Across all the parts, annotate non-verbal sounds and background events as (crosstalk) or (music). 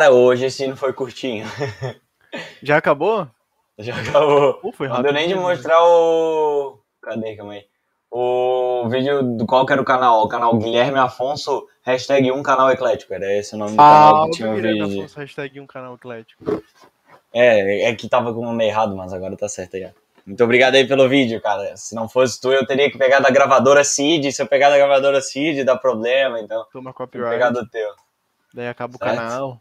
Cara, hoje esse hino foi curtinho. (laughs) Já acabou? Já acabou. Pô, foi Não rápido. deu nem de mesmo. mostrar o. Cadê, calma aí? O vídeo do qual que era o canal? O canal Guilherme Afonso, hashtag um canal eclético. Era esse o nome do Ah, canal que tinha o Guilherme vídeo. Afonso, hashtag um canal eclético. É, é que tava com o nome errado, mas agora tá certo aí. Muito obrigado aí pelo vídeo, cara. Se não fosse tu, eu teria que pegar da gravadora Cid. Se eu pegar da gravadora Cid, dá problema, então. Toma Vou pegar copyright. do teu. Daí acaba o Certo. canal.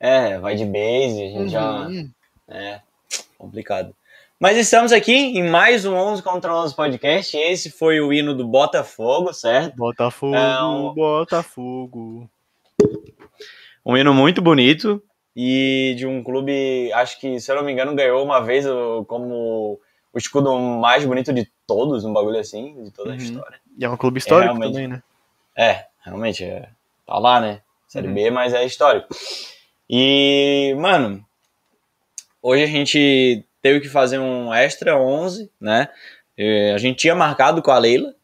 É, vai de base, a gente já. Uhum. É, complicado. Mas estamos aqui em mais um 11 contra 11 podcast. Esse foi o hino do Botafogo, certo? Botafogo, É um- Botafogo. Um hino muito bonito e de um clube, acho que, se eu não me engano, ganhou uma vez o- como o escudo mais bonito de todos, um bagulho assim, de toda a Uhum. história. E é um clube histórico realmente. também, né? É, realmente, é, tá lá, né? Série Uhum. B, mas é histórico. E, mano, hoje a gente teve que fazer um extra 11, né? A gente tinha marcado com a Leila.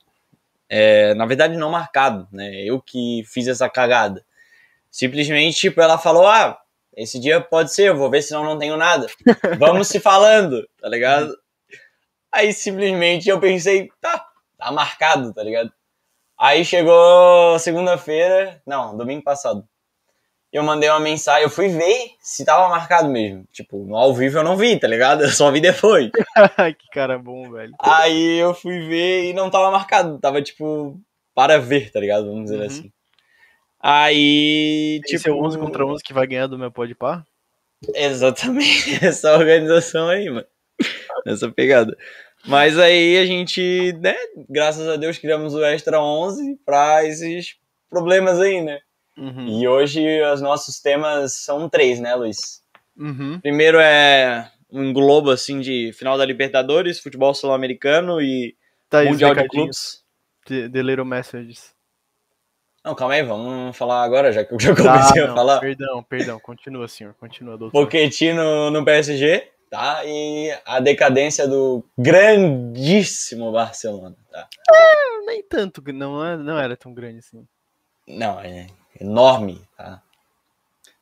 É, na verdade, não marcado, né? Eu que fiz essa cagada. Simplesmente, tipo, ela falou: Ah, esse dia pode ser, eu vou ver, senão não tenho nada. (laughs) Vamos se falando, tá ligado? Aí simplesmente eu pensei: Tá, tá marcado, tá ligado? Aí chegou segunda-feira, não, domingo passado. Eu mandei uma mensagem, eu fui ver se tava marcado mesmo. Tipo, no ao vivo eu não vi, tá ligado? Eu só vi depois. (laughs) Que cara bom, velho. Aí eu fui ver e não tava marcado, tava tipo para ver, tá ligado? Vamos dizer Uhum. assim. Aí, tipo, Esse é o 11 contra 11 que vai ganhar do meu pode pá? Exatamente, (laughs) essa organização aí, mano. Nessa pegada. Mas aí a gente, né, graças a Deus criamos o Extra 11 pra esses problemas aí, né? Uhum. E hoje os nossos temas são três, né, Luiz? Uhum. Primeiro é um globo, assim, de final da Libertadores, futebol sul-americano e Tá aí, os Mundial de Clubes. de, de Little Messages. Não, calma aí, vamos falar agora, já que eu (laughs) já comecei Ah, a não, falar. Perdão, perdão. Continua, senhor. Continua, doutor. Pochettino no PSG, tá? E a decadência do grandíssimo Barcelona, tá? Nem tanto, não, é- não era tão grande assim. Não, é enorme, tá?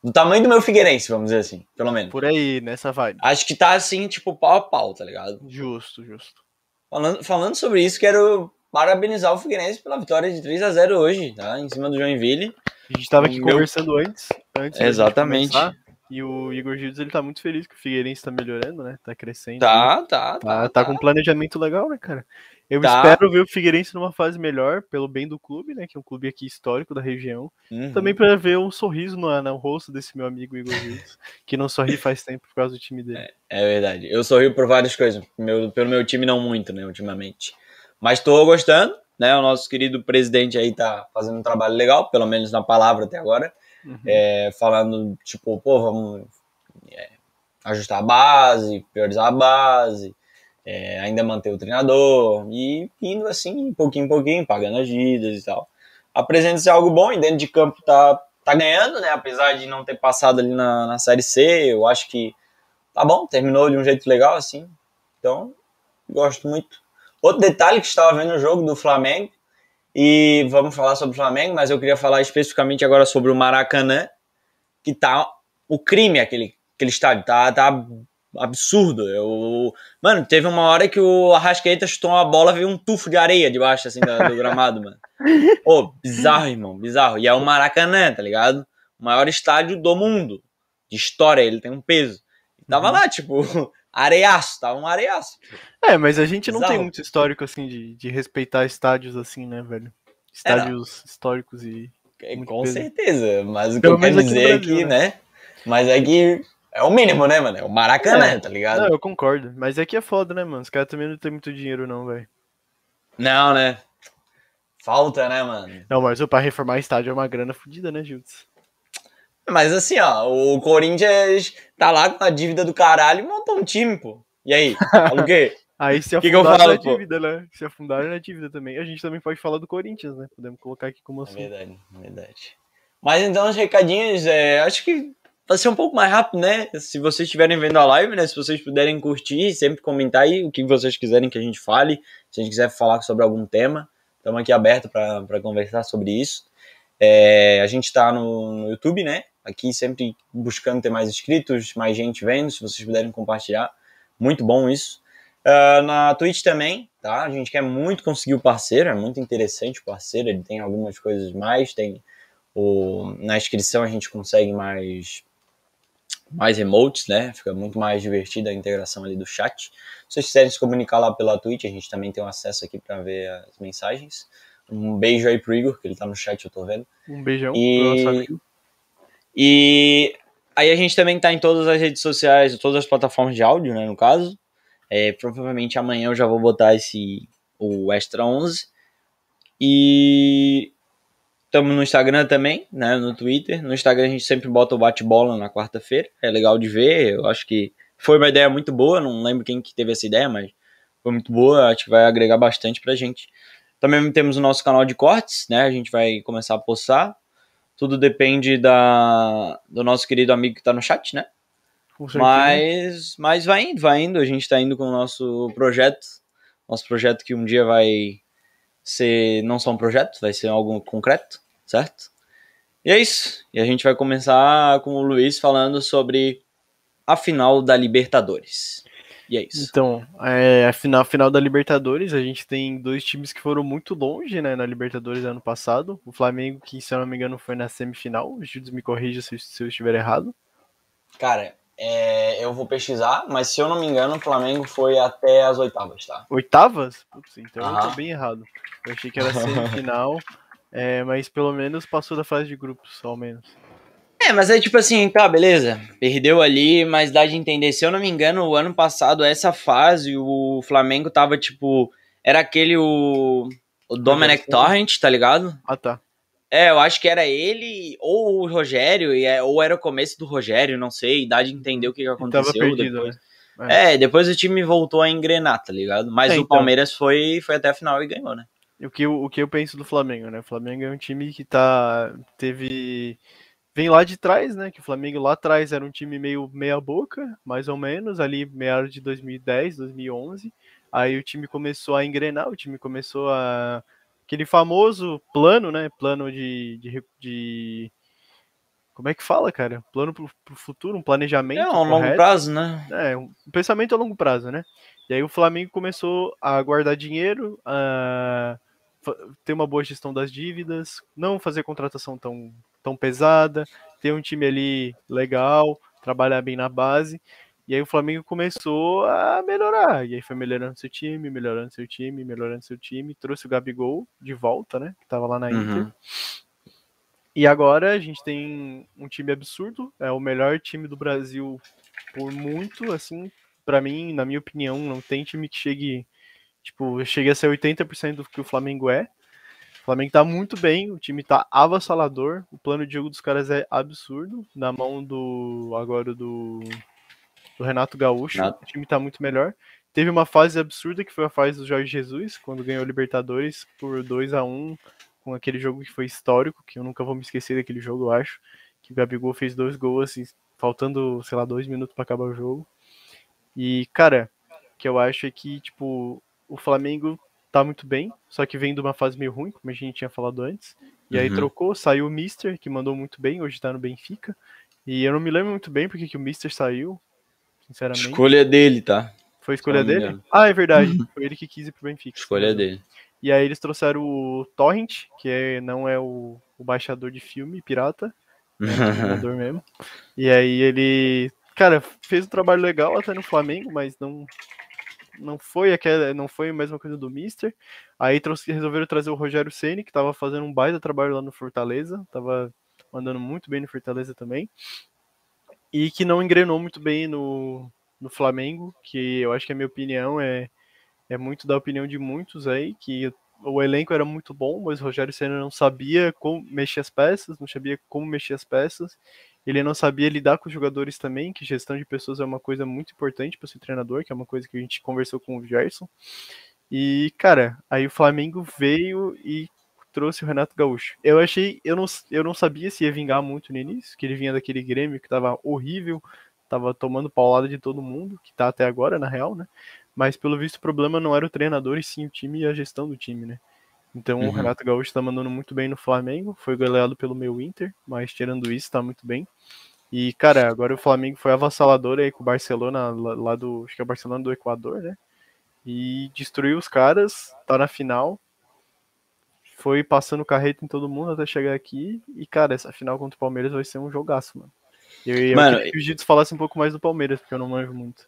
Do tamanho do meu Figueirense, vamos dizer assim, pelo menos. Por aí, nessa vibe. Acho que tá assim, tipo, pau a pau, tá ligado? Justo, justo. Falando, falando sobre isso, quero parabenizar o Figueirense pela vitória de 3 a 0 hoje, tá? Em cima do Joinville. A gente tava aqui Meu- conversando antes. antes Exatamente. e o Igor Gildes, ele tá muito feliz que o Figueirense tá melhorando, né? Tá crescendo. Tá, tá, Tá, tá. tá com um planejamento legal, né, cara? Eu Tá. espero ver o Figueirense numa fase melhor, pelo bem do clube, né? Que é um clube aqui histórico da região. Uhum. Também pra ver um sorriso no, no rosto desse meu amigo Igor Gildes, (laughs) que não sorri faz tempo por causa do time dele. É verdade. Eu sorrio por várias coisas. Meu, pelo meu time, não muito, né, ultimamente. Mas tô gostando, né? O nosso querido presidente aí tá fazendo um trabalho legal, pelo menos na palavra até agora. Uhum. É, falando, tipo, pô, vamos é, ajustar a base, priorizar a base, é, ainda manter o treinador e indo assim, pouquinho em pouquinho, pagando as dívidas e tal. Apresenta-se algo bom e dentro de campo tá, tá ganhando, né? Apesar de não ter passado ali na, na Série C, eu acho que tá bom, terminou de um jeito legal, assim. Então, gosto muito. Outro detalhe que estava vendo o jogo do Flamengo, e vamos falar sobre o Flamengo, mas eu queria falar especificamente agora sobre o Maracanã, que tá o crime aquele, aquele estádio, tá, tá absurdo. Eu, mano, teve uma hora que o Arrascaeta chutou uma bola, veio um tufo de areia debaixo assim do, do gramado, mano. (laughs) Ô, bizarro, irmão, bizarro. E é o Maracanã, tá ligado? O maior estádio do mundo. De história, ele tem um peso. E tava Uhum. lá, tipo, (laughs) areiaço, tava um areiaço. É, mas a gente não tem muito histórico, assim, de, de respeitar estádios assim, né, velho? Estádios históricos e. É, Com peso. certeza, mas o que Pelo eu quero aqui dizer é Brasil, que, né? né? Mas é que é o mínimo, né, mano? É o Maracanã, É. tá ligado? Não, eu concordo. Mas é que é foda, né, mano? Os caras também não tem muito dinheiro, não, velho. Não, né? Falta, né, mano? Não, mas pra reformar estádio é uma grana fodida, né, Gildes? Mas assim, ó, o Corinthians tá lá com a dívida do caralho e montou um time, pô. E aí? Fala o quê? (laughs) Aí se Que que falo, na pô? dívida, né? Se afundaram na dívida também. A gente também pode falar do Corinthians, né? Podemos colocar aqui como É assunto. verdade, é verdade. Mas então, os recadinhos, é, acho que vai ser um pouco mais rápido, né? Se vocês estiverem vendo a live, né? Se vocês puderem curtir, sempre comentar aí o que vocês quiserem que a gente fale. Se a gente quiser falar sobre algum tema, estamos aqui aberto para conversar sobre isso. É, a gente está no, no, YouTube, né? Aqui sempre buscando ter mais inscritos, mais gente vendo, se vocês puderem compartilhar. Muito bom isso. Uh, na Twitch também, tá? A gente quer muito conseguir o parceiro, é muito interessante o parceiro, ele tem algumas coisas mais, tem o, na inscrição a gente consegue mais mais remotes, né? Fica muito mais divertida a integração ali do chat. Se vocês quiserem se comunicar lá pela Twitch, a gente também tem um acesso aqui para ver as mensagens. Um beijo aí pro Igor, que ele tá no chat, eu tô vendo. Um beijão e... E aí a gente também tá em todas as redes sociais, todas as plataformas de áudio, né, no caso. É, provavelmente amanhã eu já vou botar esse o Extra 11. E estamos no Instagram também, né, no Twitter. No Instagram a gente sempre bota o bate-bola na quarta-feira. É legal de ver. Eu acho que foi uma ideia muito boa. Não lembro quem que teve essa ideia, mas foi muito boa. Acho que vai agregar bastante pra gente. Também temos o nosso canal de cortes, né? A gente vai começar a postar. Tudo depende da, do nosso querido amigo que está no chat, né? Mas, mas vai indo, vai indo. A gente está indo com o nosso projeto. Nosso projeto que um dia vai ser não só um projeto, vai ser algo concreto, certo? E é isso. E a gente vai começar com o Luiz falando sobre a final da Libertadores. E é isso. Então, é, a final, final da Libertadores, a gente tem dois times que foram muito longe, né, na Libertadores ano passado. O Flamengo, que se eu não me engano foi na semifinal. O Gildes me corrija se, se eu estiver errado. Cara, é, eu vou pesquisar, mas se eu não me engano, o Flamengo foi até as oitavas, tá? Oitavas? Putz, então eu tô bem errado. Eu achei que era semifinal, (laughs) é, mas pelo menos passou da fase de grupos, ao menos. É, mas é tipo assim, tá, beleza. Perdeu ali, mas dá de entender. Se eu não me engano, o ano passado, essa fase, o Flamengo tava tipo. Era aquele o. O Domenech Torrent, tá ligado? Ah, tá. É, eu acho que era ele ou o Rogério, é, ou era o começo do Rogério, não sei, dá de entender o que, que aconteceu. Tava perdido, depois. Né? É. é. depois o time voltou a engrenar, tá ligado? Mas é, o então. Palmeiras foi, foi até a final e ganhou, né? O que, o que eu penso do Flamengo, né? O Flamengo é um time que tá. Teve vem lá de trás, né? Que o Flamengo lá atrás era um time meio meia boca, mais ou menos, ali meados de 2010, 2011. Aí o time começou a engrenar, o time começou a aquele famoso plano, né? Plano de, de, de... como é que fala, cara? Plano pro, pro futuro, um planejamento. É, um correto. longo prazo, né? É, um pensamento a longo prazo, né? E aí o Flamengo começou a guardar dinheiro, a ter uma boa gestão das dívidas, não fazer contratação tão tão pesada, ter um time ali legal, trabalhar bem na base. E aí o Flamengo começou a melhorar. E aí foi melhorando seu time, melhorando seu time, melhorando seu time. Trouxe o Gabigol de volta, né? Que tava lá na Inter. Uhum. E agora a gente tem um time absurdo. É o melhor time do Brasil por muito, assim. para mim, na minha opinião, não tem time que chegue. Tipo, chegue a ser 80% do que o Flamengo é. O Flamengo tá muito bem, o time tá avassalador, o plano de jogo dos caras é absurdo, na mão do agora do, do Renato Gaúcho, Renato. o time tá muito melhor. Teve uma fase absurda que foi a fase do Jorge Jesus, quando ganhou o Libertadores por 2 a 1 com aquele jogo que foi histórico, que eu nunca vou me esquecer daquele jogo, eu acho. Que o Gabigol fez dois gols, assim, faltando, sei lá, dois minutos para acabar o jogo. E, cara, o que eu acho é que, tipo, o Flamengo tá muito bem, só que vem de uma fase meio ruim, como a gente tinha falado antes. E aí uhum. trocou, saiu o Mister, que mandou muito bem, hoje tá no Benfica. E eu não me lembro muito bem porque que o Mister saiu, sinceramente. Escolha dele, tá? Foi escolha dele? Ah, é verdade. (laughs) Foi ele que quis ir pro Benfica. Escolha dele. E aí eles trouxeram o Torrent, que é, não é o, o baixador de filme pirata, é (laughs) o mesmo. E aí ele, cara, fez um trabalho legal até no Flamengo, mas não não foi aquela, não foi a mesma coisa do Mister. Aí trouxe, resolveram trazer o Rogério Ceni, que estava fazendo um baita trabalho lá no Fortaleza, estava mandando muito bem no Fortaleza também. E que não engrenou muito bem no, no Flamengo, que eu acho que a minha opinião é, é muito da opinião de muitos aí, que o elenco era muito bom, mas o Rogério Senna não sabia como mexer as peças, não sabia como mexer as peças, ele não sabia lidar com os jogadores também, que gestão de pessoas é uma coisa muito importante para ser treinador, que é uma coisa que a gente conversou com o Gerson. E, cara, aí o Flamengo veio e trouxe o Renato Gaúcho. Eu achei, eu não, eu não sabia se ia vingar muito no início, que ele vinha daquele Grêmio que tava horrível, tava tomando paulada de todo mundo, que tá até agora, na real, né? Mas pelo visto o problema não era o treinador, e sim o time e a gestão do time, né? Então uhum. o Renato Gaúcho tá mandando muito bem no Flamengo, foi goleado pelo meu Inter, mas tirando isso, tá muito bem. E, cara, agora o Flamengo foi avassalador aí com o Barcelona, lá do. Acho que é o Barcelona do Equador, né? E destruiu os caras, tá na final. Foi passando carreta em todo mundo até chegar aqui. E, cara, essa final contra o Palmeiras vai ser um jogaço, mano. Eu, eu mano, queria que o Gito falasse um pouco mais do Palmeiras, porque eu não manjo muito.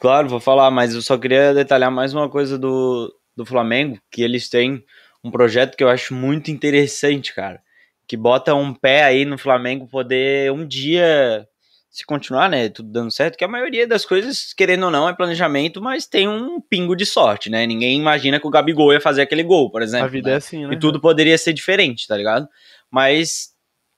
Claro, vou falar, mas eu só queria detalhar mais uma coisa do, do Flamengo, que eles têm um projeto que eu acho muito interessante, cara. Que bota um pé aí no Flamengo poder um dia se continuar, né, tudo dando certo, que a maioria das coisas, querendo ou não, é planejamento, mas tem um pingo de sorte, né? Ninguém imagina que o Gabigol ia fazer aquele gol, por exemplo. A vida né? é assim, né? E tudo poderia ser diferente, tá ligado? Mas,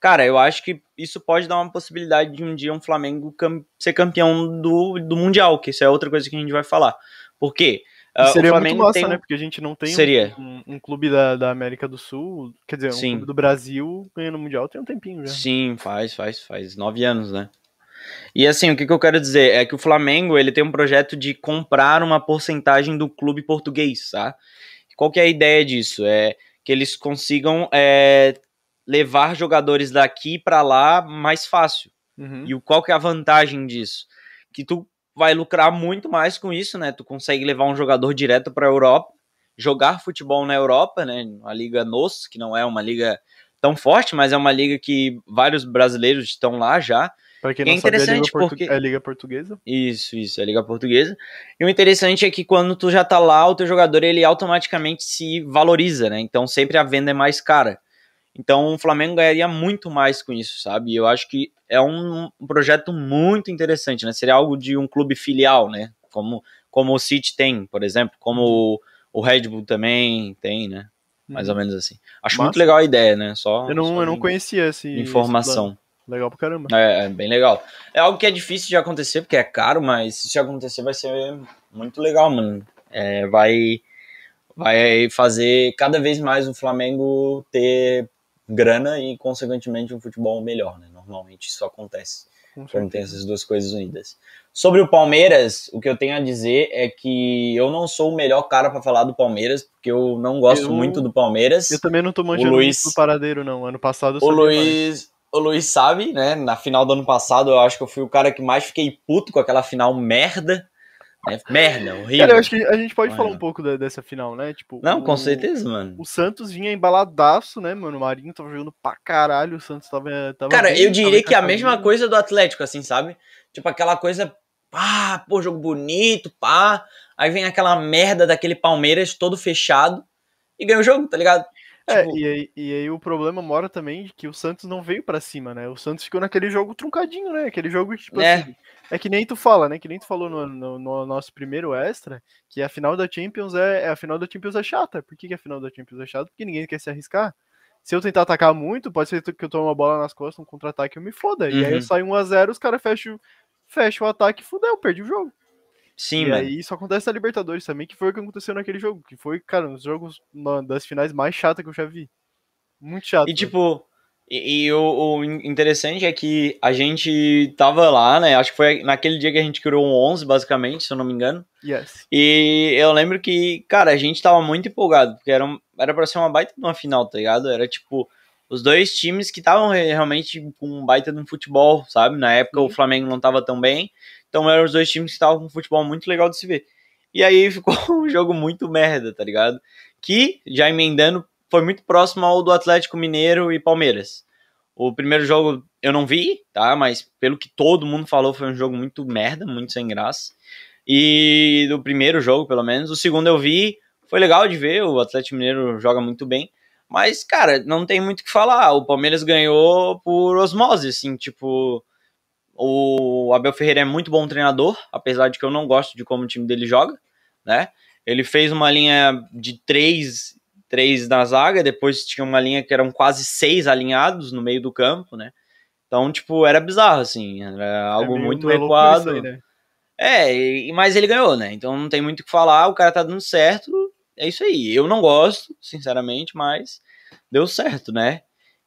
cara, eu acho que isso pode dar uma possibilidade de um dia um Flamengo ser campeão do, do Mundial, que isso é outra coisa que a gente vai falar. Por quê? Uh, seria o Flamengo muito massa, tem... né? Porque a gente não tem seria. Um, um, clube da, da América do Sul, quer dizer, um Sim. clube do Brasil ganhando o Mundial tem um tempinho já. Sim, faz, faz, faz nove anos, né? E assim, o que, que eu quero dizer é que o Flamengo ele tem um projeto de comprar uma porcentagem do clube português, tá? Qual que é a ideia disso? É que eles consigam é, levar jogadores daqui para lá mais fácil. Uhum. E qual que é a vantagem disso? Que tu vai lucrar muito mais com isso, né? Tu consegue levar um jogador direto para a Europa, jogar futebol na Europa, né? A Liga NOS, que não é uma liga tão forte, mas é uma liga que vários brasileiros estão lá já. Para quem não é interessante sabe, é porque é a Liga Portuguesa. Isso, isso, é a Liga Portuguesa. E o interessante é que quando tu já tá lá, o teu jogador ele automaticamente se valoriza, né? Então sempre a venda é mais cara. Então o Flamengo ganharia muito mais com isso, sabe? Eu acho que é um, projeto muito interessante, né? Seria algo de um clube filial, né? Como, como o City tem, por exemplo, como o, o Red Bull também tem, né? Mais ou uhum. menos assim. Acho Massa. muito legal a ideia, né? Só, eu não, só eu não conhecia esse informação. Esse legal pra caramba. É, é, bem legal. É algo que é difícil de acontecer, porque é caro, mas se acontecer vai ser muito legal, mano. É, vai, vai fazer cada vez mais o Flamengo ter grana e, consequentemente, um futebol melhor, né? Normalmente isso acontece quando tem essas duas coisas unidas. Sobre o Palmeiras, o que eu tenho a dizer é que eu não sou o melhor cara para falar do Palmeiras, porque eu não gosto eu, muito do Palmeiras. Eu também não tô manjando o Luiz, do paradeiro, não. Ano passado eu o Luiz, o Luiz sabe, né? Na final do ano passado, eu acho que eu fui o cara que mais fiquei puto com aquela final merda. É merda, horrível. Cara, eu acho que a gente pode falar um pouco da, dessa final, né? Tipo, não, o, com certeza, mano. O Santos vinha embaladaço, né, mano? O Marinho tava jogando pra caralho, o Santos tava. tava Cara, bem, eu diria que é a mesma coisa do Atlético, assim, sabe? Tipo, aquela coisa, pá, pô, jogo bonito, pá. Aí vem aquela merda daquele Palmeiras todo fechado e ganha o jogo, tá ligado? É, tipo... e, aí, e aí o problema mora também de que o Santos não veio para cima, né? O Santos ficou naquele jogo truncadinho, né? Aquele jogo, tipo é. assim. É que nem tu fala, né? Que nem tu falou no, no, no nosso primeiro extra, que a final da Champions é, a final da Champions é chata. Por que, que a final da Champions é chata? Porque ninguém quer se arriscar. Se eu tentar atacar muito, pode ser que eu tome uma bola nas costas, um contra-ataque eu me foda. Uhum. E aí eu uhum. saio 1x0, os caras fecham, fecham o ataque e fudeu, perdi o jogo. Sim, e mano. aí isso acontece na Libertadores também, que foi o que aconteceu naquele jogo, que foi, cara, um dos jogos das finais mais chatas que eu já vi. Muito chato. E tipo, e, e o, o, interessante é que a gente tava lá, né? Acho que foi naquele dia que a gente criou um 11, basicamente, se eu não me engano. Yes. E eu lembro que, cara, a gente tava muito empolgado, porque era, era pra ser uma baita de uma final, tá ligado? Era tipo os dois times que estavam realmente com um baita de um futebol, sabe? Na época o Flamengo não tava tão bem, então eram os dois times que estavam com um futebol muito legal de se ver. E aí (laughs) ficou um jogo muito merda, tá ligado? Que, já emendando, foi muito próximo ao do Atlético Mineiro e Palmeiras. O primeiro jogo eu não vi, tá? Mas pelo que todo mundo falou, foi um jogo muito merda, muito sem graça. E do primeiro jogo, pelo menos. O segundo eu vi, foi legal de ver, o Atlético Mineiro joga muito bem. Mas, cara, não tem muito o que falar. O Palmeiras ganhou por osmose, assim, tipo. O Abel Ferreira é muito bom treinador, apesar de que eu não gosto de como o time dele joga, né? Ele fez uma linha de três, três na zaga, depois tinha uma linha que eram quase seis alinhados no meio do campo, né? Então, tipo, era bizarro, assim, era é algo é muito recuado. Aí, né? É, mas ele ganhou, né? Então não tem muito o que falar, o cara tá dando certo, é isso aí. Eu não gosto, sinceramente, mas deu certo, né?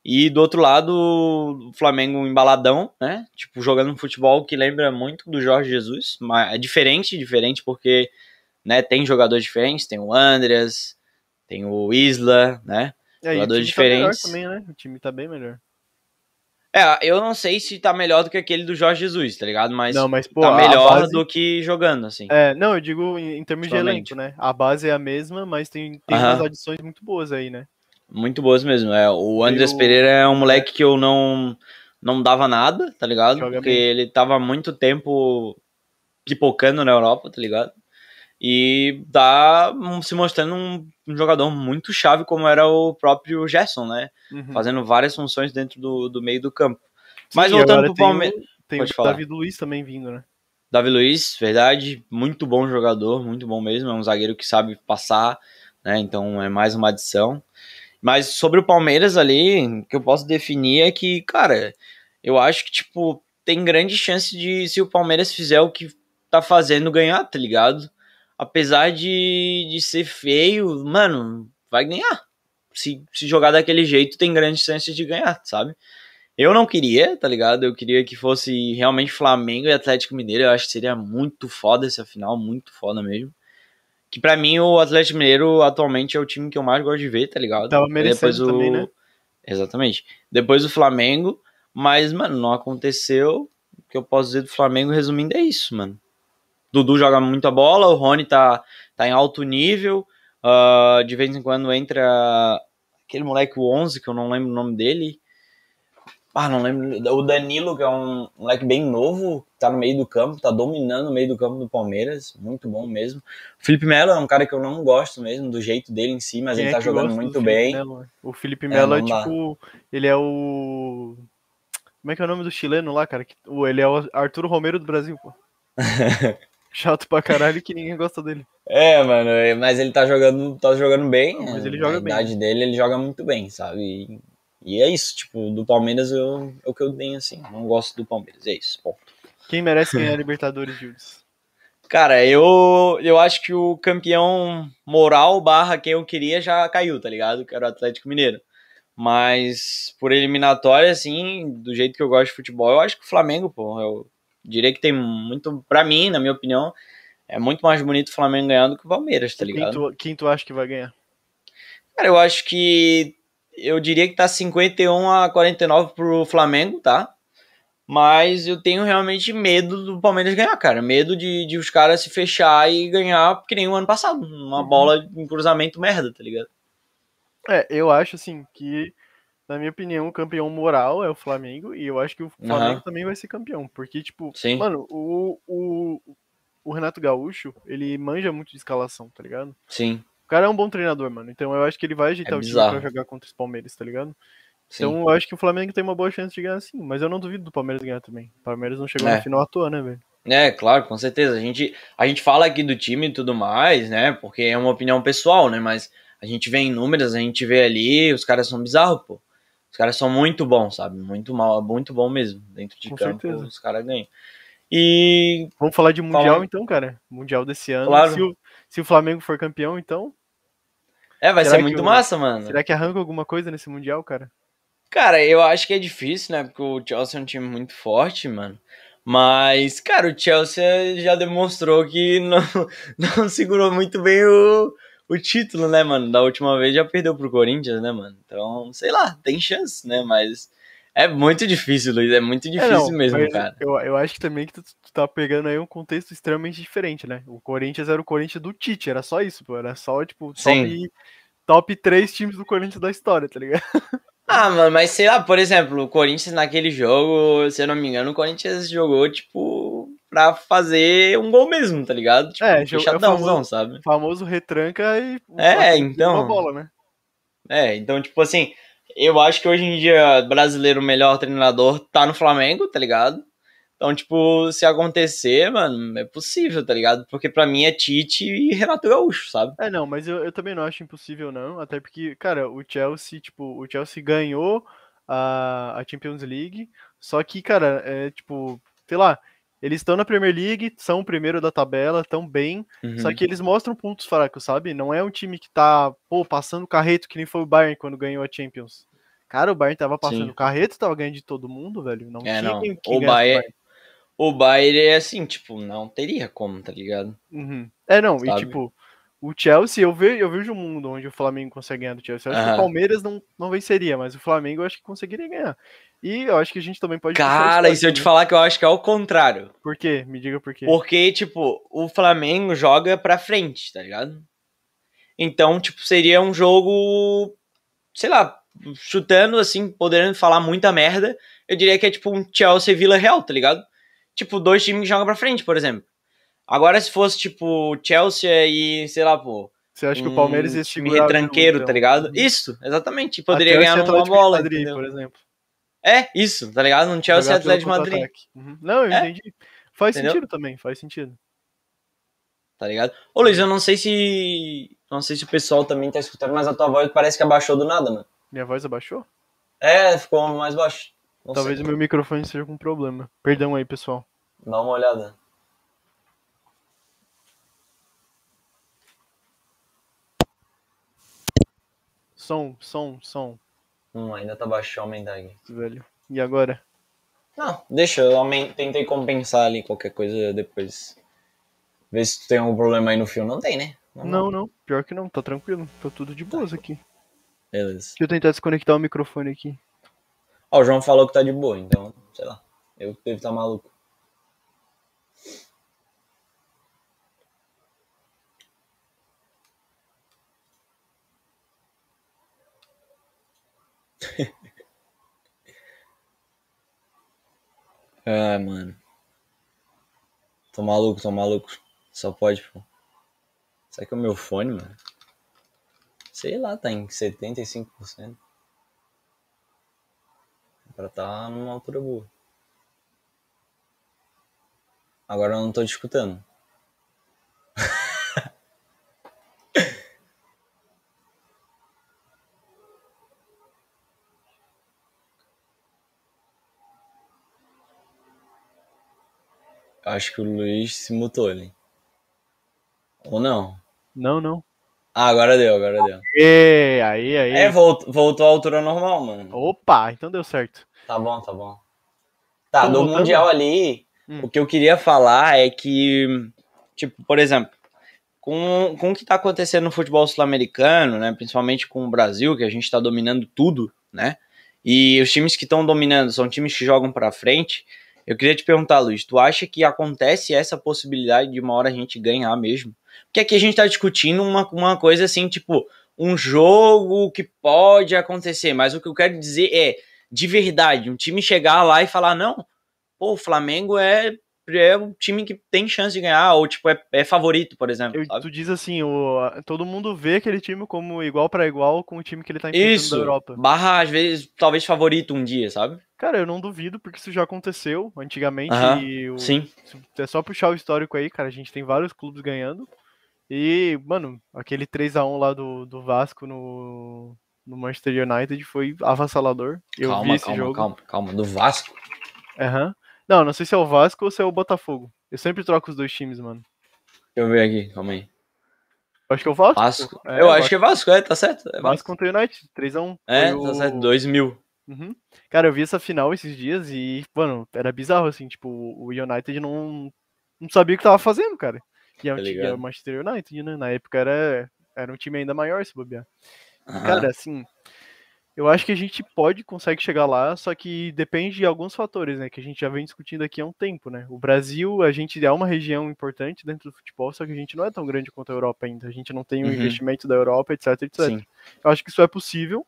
E do outro lado, o Flamengo embaladão, né? Tipo, jogando um futebol que lembra muito do Jorge Jesus. Mas é diferente, diferente porque né, tem jogadores diferentes, tem o Andreas, tem o Isla, né? É, o Jogadores time tá melhor diferentes. também, né? O time tá bem melhor. É, eu não sei se tá melhor do que aquele do Jorge Jesus, tá ligado? Mas, não, mas pô, tá melhor base- do que jogando, assim. É, não, eu digo em, em termos de Somente. elenco, né? A base é a mesma, mas tem, tem Aham. umas adições muito boas aí, né? Muito boas mesmo. É, o Andres Eu- Pereira é um moleque que eu não não dava nada, tá ligado? Joga Porque bem. ele tava muito tempo pipocando na Europa, tá ligado? E tá se mostrando um, um jogador muito chave, como era o próprio Gerson, né? Uhum. Fazendo várias funções dentro do, do meio do campo. Sim, Mas voltando pro Palmeiras. Tem o. Davi Luiz também vindo, né? Davi Luiz, verdade, muito bom jogador, muito bom mesmo. É um zagueiro que sabe passar, né? Então é mais uma adição. Mas sobre o Palmeiras ali, o que eu posso definir é que, cara, eu acho que, tipo, tem grande chance de, se o Palmeiras fizer o que tá fazendo, ganhar, tá ligado? Apesar de, de ser feio, mano, vai ganhar. Se, se jogar daquele jeito, tem grandes chances de ganhar, sabe? Eu não queria, tá ligado? Eu queria que fosse realmente Flamengo e Atlético Mineiro. Eu acho que seria muito foda essa final, muito foda mesmo. Que pra mim o Atlético Mineiro atualmente é o time que eu mais gosto de ver, tá ligado? Tava merecendo também, né? Exatamente. Depois o Flamengo, mas, mano, não aconteceu. O que eu posso dizer do Flamengo, resumindo, é isso, mano. Dudu joga muita bola, o Rony tá, tá em alto nível. ah, de vez em quando entra aquele moleque, o 11, que eu não lembro o nome dele. Ah, não lembro. O Danilo, que é um moleque bem novo, tá no meio do campo, tá dominando o meio do campo do Palmeiras. Muito bom mesmo. O Felipe Melo é um cara que eu não gosto mesmo, do jeito dele em si, mas Quem ele é tá que jogando muito bem. Melo, né? O Felipe Melo é, dá. tipo. Ele é o. Como é que é o nome do chileno lá, cara? Ele é o Arturo Romero do Brasil, pô. (laughs) Chato pra caralho que ninguém gosta dele. É, mano, é, mas ele tá jogando, tá jogando bem. Não, mas né? ele joga Na bem. idade dele, ele joga muito bem, sabe? E, e é isso, tipo, do Palmeiras eu, é o que eu tenho, assim. Não gosto do Palmeiras, é isso, ponto. Quem merece ganhar a Libertadores, Jules? (laughs) Cara, eu, eu acho que o campeão moral barra quem eu queria já caiu, tá ligado? Que era o Atlético Mineiro. Mas por eliminatória, assim, do jeito que eu gosto de futebol, eu acho que o Flamengo, pô, eu diria que tem muito, pra mim, na minha opinião, é muito mais bonito o Flamengo ganhando do que o Palmeiras, tá Quem ligado? tu, quem tu acha que vai ganhar? Cara, eu acho que eu diria que tá 51 a 49 pro Flamengo, tá? Mas eu tenho realmente medo do Palmeiras ganhar, cara. Medo de, de os caras se fechar e ganhar que nem o ano passado. Uma Uhum. bola em cruzamento merda, tá ligado? É, eu acho assim que, na minha opinião, o campeão moral é o Flamengo, e eu acho que o Flamengo Aham. também vai ser campeão. Porque, tipo, Sim. mano, o, o, o Renato Gaúcho, ele manja muito de escalação, tá ligado? Sim, O cara é um bom treinador, mano. Então eu acho que ele vai ajeitar É o time pra jogar contra os Palmeiras, tá ligado? sim. Então eu acho que o Flamengo tem uma boa chance de ganhar sim, mas eu não duvido do Palmeiras ganhar também. O Palmeiras não chegou É. na final à toa, né, velho? É, claro, com certeza. A gente, a gente fala aqui do time e tudo mais, né? Porque é uma opinião pessoal, né? Mas a gente vê em números, a gente vê ali, os caras são bizarros, pô. Os caras são muito bons, sabe? Muito mal, muito bom mesmo. Dentro de Com campo, certeza. os caras ganham. E Vamos falar de Mundial Falando- então, cara. Mundial desse ano. Claro. Se, o, se o Flamengo for campeão, então, é, vai Será ser muito o- massa, mano. será que arranca alguma coisa nesse Mundial, cara? Cara, eu acho que é difícil, né? Porque o Chelsea é um time muito forte, mano. Mas, cara, o Chelsea já demonstrou que (laughs) não, não segurou muito bem o, o título, né, mano? Da última vez já perdeu pro Corinthians, né, mano? Então, sei lá, tem chance, né? Mas é muito difícil, Luiz. É muito É, difícil não, mesmo, cara. Eu, eu acho que também que tu, tu tá pegando aí um contexto extremamente diferente, né? O Corinthians era o Corinthians do Tite, era só isso, pô. Era só, tipo, top, top 3 times do Corinthians da história, tá ligado? (laughs) Ah, mano, mas sei lá, por exemplo, o Corinthians naquele jogo, se eu não me engano, o Corinthians jogou, tipo, pra fazer um gol mesmo, tá ligado? Tipo, É, é fechadãozão, famoso- sabe? O famoso retranca e. É, então. Uma bola, né? É, então, tipo assim, eu acho que hoje em dia, brasileiro, o melhor treinador tá no Flamengo, tá ligado? Então, tipo, se acontecer, mano, é possível, tá ligado? Porque pra mim é Tite e Renato Gaúcho, sabe? É, não, mas eu, eu também não acho impossível, não. Até porque, cara, o Chelsea, tipo, o Chelsea ganhou a, a Champions League. Só que, cara, é tipo, sei lá, eles estão na Premier League, são o primeiro da tabela, estão bem. Uhum. Só que eles mostram pontos fracos, sabe? Não é um time que tá, pô, passando carreto, que nem foi o Bayern quando ganhou a Champions. Cara, o Bayern tava passando Sim. carreto, tava ganhando de todo mundo, velho. Não É, tinha não. quem, O ganhasse Bayern, o Bayern é assim, tipo, não teria como, tá ligado? Uhum. É, não, e Sabe? tipo, o Chelsea, eu vejo, eu vejo um mundo onde o Flamengo consegue ganhar do Chelsea. Eu acho que o Palmeiras não, não venceria, mas o Flamengo eu acho que conseguiria ganhar. E eu acho que a gente também pode. Cara, e se eu te falar que eu acho que é o contrário? Por quê? Me diga por quê. Porque, tipo, o Flamengo joga pra frente, tá ligado? Então, tipo, seria um jogo. Sei lá, chutando assim, podendo falar muita merda. Eu diria que é tipo um Chelsea Vila Real, tá ligado? Tipo, dois times que jogam pra frente, por exemplo. Agora, se fosse, tipo, Chelsea e, sei lá, pô. Você acha um que o Palmeiras ia time retranqueiro, tá ligado? Isso, exatamente. Poderia ganhar numa bola. Madrid, por exemplo. É, isso, tá ligado? Um Chelsea e Atlético de Madrid. Uhum. Não, eu é? entendi. Faz Entendeu? sentido também, faz sentido. Tá ligado? Ô Luiz, eu não sei se. Não sei se o pessoal também tá escutando, mas a tua voz parece que abaixou do nada, mano. Minha voz abaixou? É, ficou mais baixo. Não Talvez sei. o meu microfone esteja com problema. Perdão aí, pessoal. Dá uma olhada. Som, som, som. Hum, ainda tá baixo, aumentar aqui. Velho. E agora? Não, deixa, eu tentei compensar ali qualquer coisa depois. Vê se tu tem algum problema aí no fio. Não tem, né? Não, não, não. Pior que não, tá tranquilo. Tá tudo de boas aqui. Beleza. Deixa eu tentar desconectar o microfone aqui. Ó, o João falou que tá de boa, então, sei lá. Eu devo estar tá maluco. (laughs) Ai, mano. Tô maluco, tô maluco. Só pode, pô. Será que é o meu fone, mano? Sei lá, tá em 75%. Pra tá numa altura boa. Agora eu não tô te escutando. Acho que o Luiz se mutou ali. Ou não? Não, não. Ah, agora deu, agora deu. E, aí, aí. É, voltou, voltou à altura normal, mano. Opa, então deu certo. Tá bom, tá bom. Tá, Tô do voltando. Mundial ali, hum. o que eu queria falar é que, tipo, por exemplo, com, com o que tá acontecendo no futebol sul-americano, né, principalmente com o Brasil, que a gente tá dominando tudo, né, e os times que estão dominando são times que jogam para frente, eu queria te perguntar, Luiz, tu acha que acontece essa possibilidade de uma hora a gente ganhar mesmo? Porque aqui a gente tá discutindo uma, uma coisa assim, tipo, um jogo que pode acontecer, mas o que eu quero dizer é, de verdade, um time chegar lá e falar, não, pô, o Flamengo é é um time que tem chance de ganhar, ou tipo, é, é favorito, por exemplo. Eu, tu diz assim, o, todo mundo vê aquele time como igual para igual com o time que ele tá enfrentando isso, da Europa. Barra, às vezes, talvez favorito um dia, sabe? Cara, eu não duvido, porque isso já aconteceu antigamente. O, sim. É só puxar o histórico aí, cara. A gente tem vários clubes ganhando. E, mano, aquele 3 a 1 lá do, do Vasco no, no Manchester United foi avassalador. Eu calma, vi esse calma, jogo. Calma, calma, do Vasco? Aham. Uhum. Não, não sei se é o Vasco ou se é o Botafogo. Eu sempre troco os dois times, mano. Deixa eu ver aqui, calma aí. Eu acho que é o Vasco. Vasco. É, eu acho Vasco. que é Vasco, é, tá certo. É Vasco, Vasco contra o United, 3x1. É, tá o... certo, 2000. Uhum. Cara, eu vi essa final esses dias e, mano, era bizarro, assim, tipo, o United não, não sabia o que tava fazendo, cara. E é um tá time, era o Manchester United, né? Na época era, era um time ainda maior, se bobear. Uhum. Cara, assim, eu acho que a gente pode, consegue chegar lá, só que depende de alguns fatores, né? Que a gente já vem discutindo aqui há um tempo, né? O Brasil, a gente é uma região importante dentro do futebol, só que a gente não é tão grande quanto a Europa ainda. A gente não tem o uhum. investimento da Europa, etc, etc. Sim. Eu acho que isso é possível,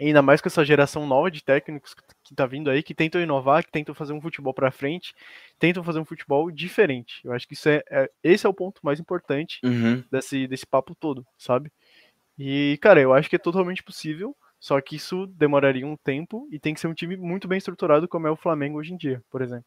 ainda mais com essa geração nova de técnicos que tá vindo aí, que tentam inovar, que tentam fazer um futebol para frente, tentam fazer um futebol diferente. Eu acho que isso é, é esse é o ponto mais importante uhum. desse, desse papo todo, sabe? E, cara, eu acho que é totalmente possível. Só que isso demoraria um tempo e tem que ser um time muito bem estruturado, como é o Flamengo hoje em dia, por exemplo.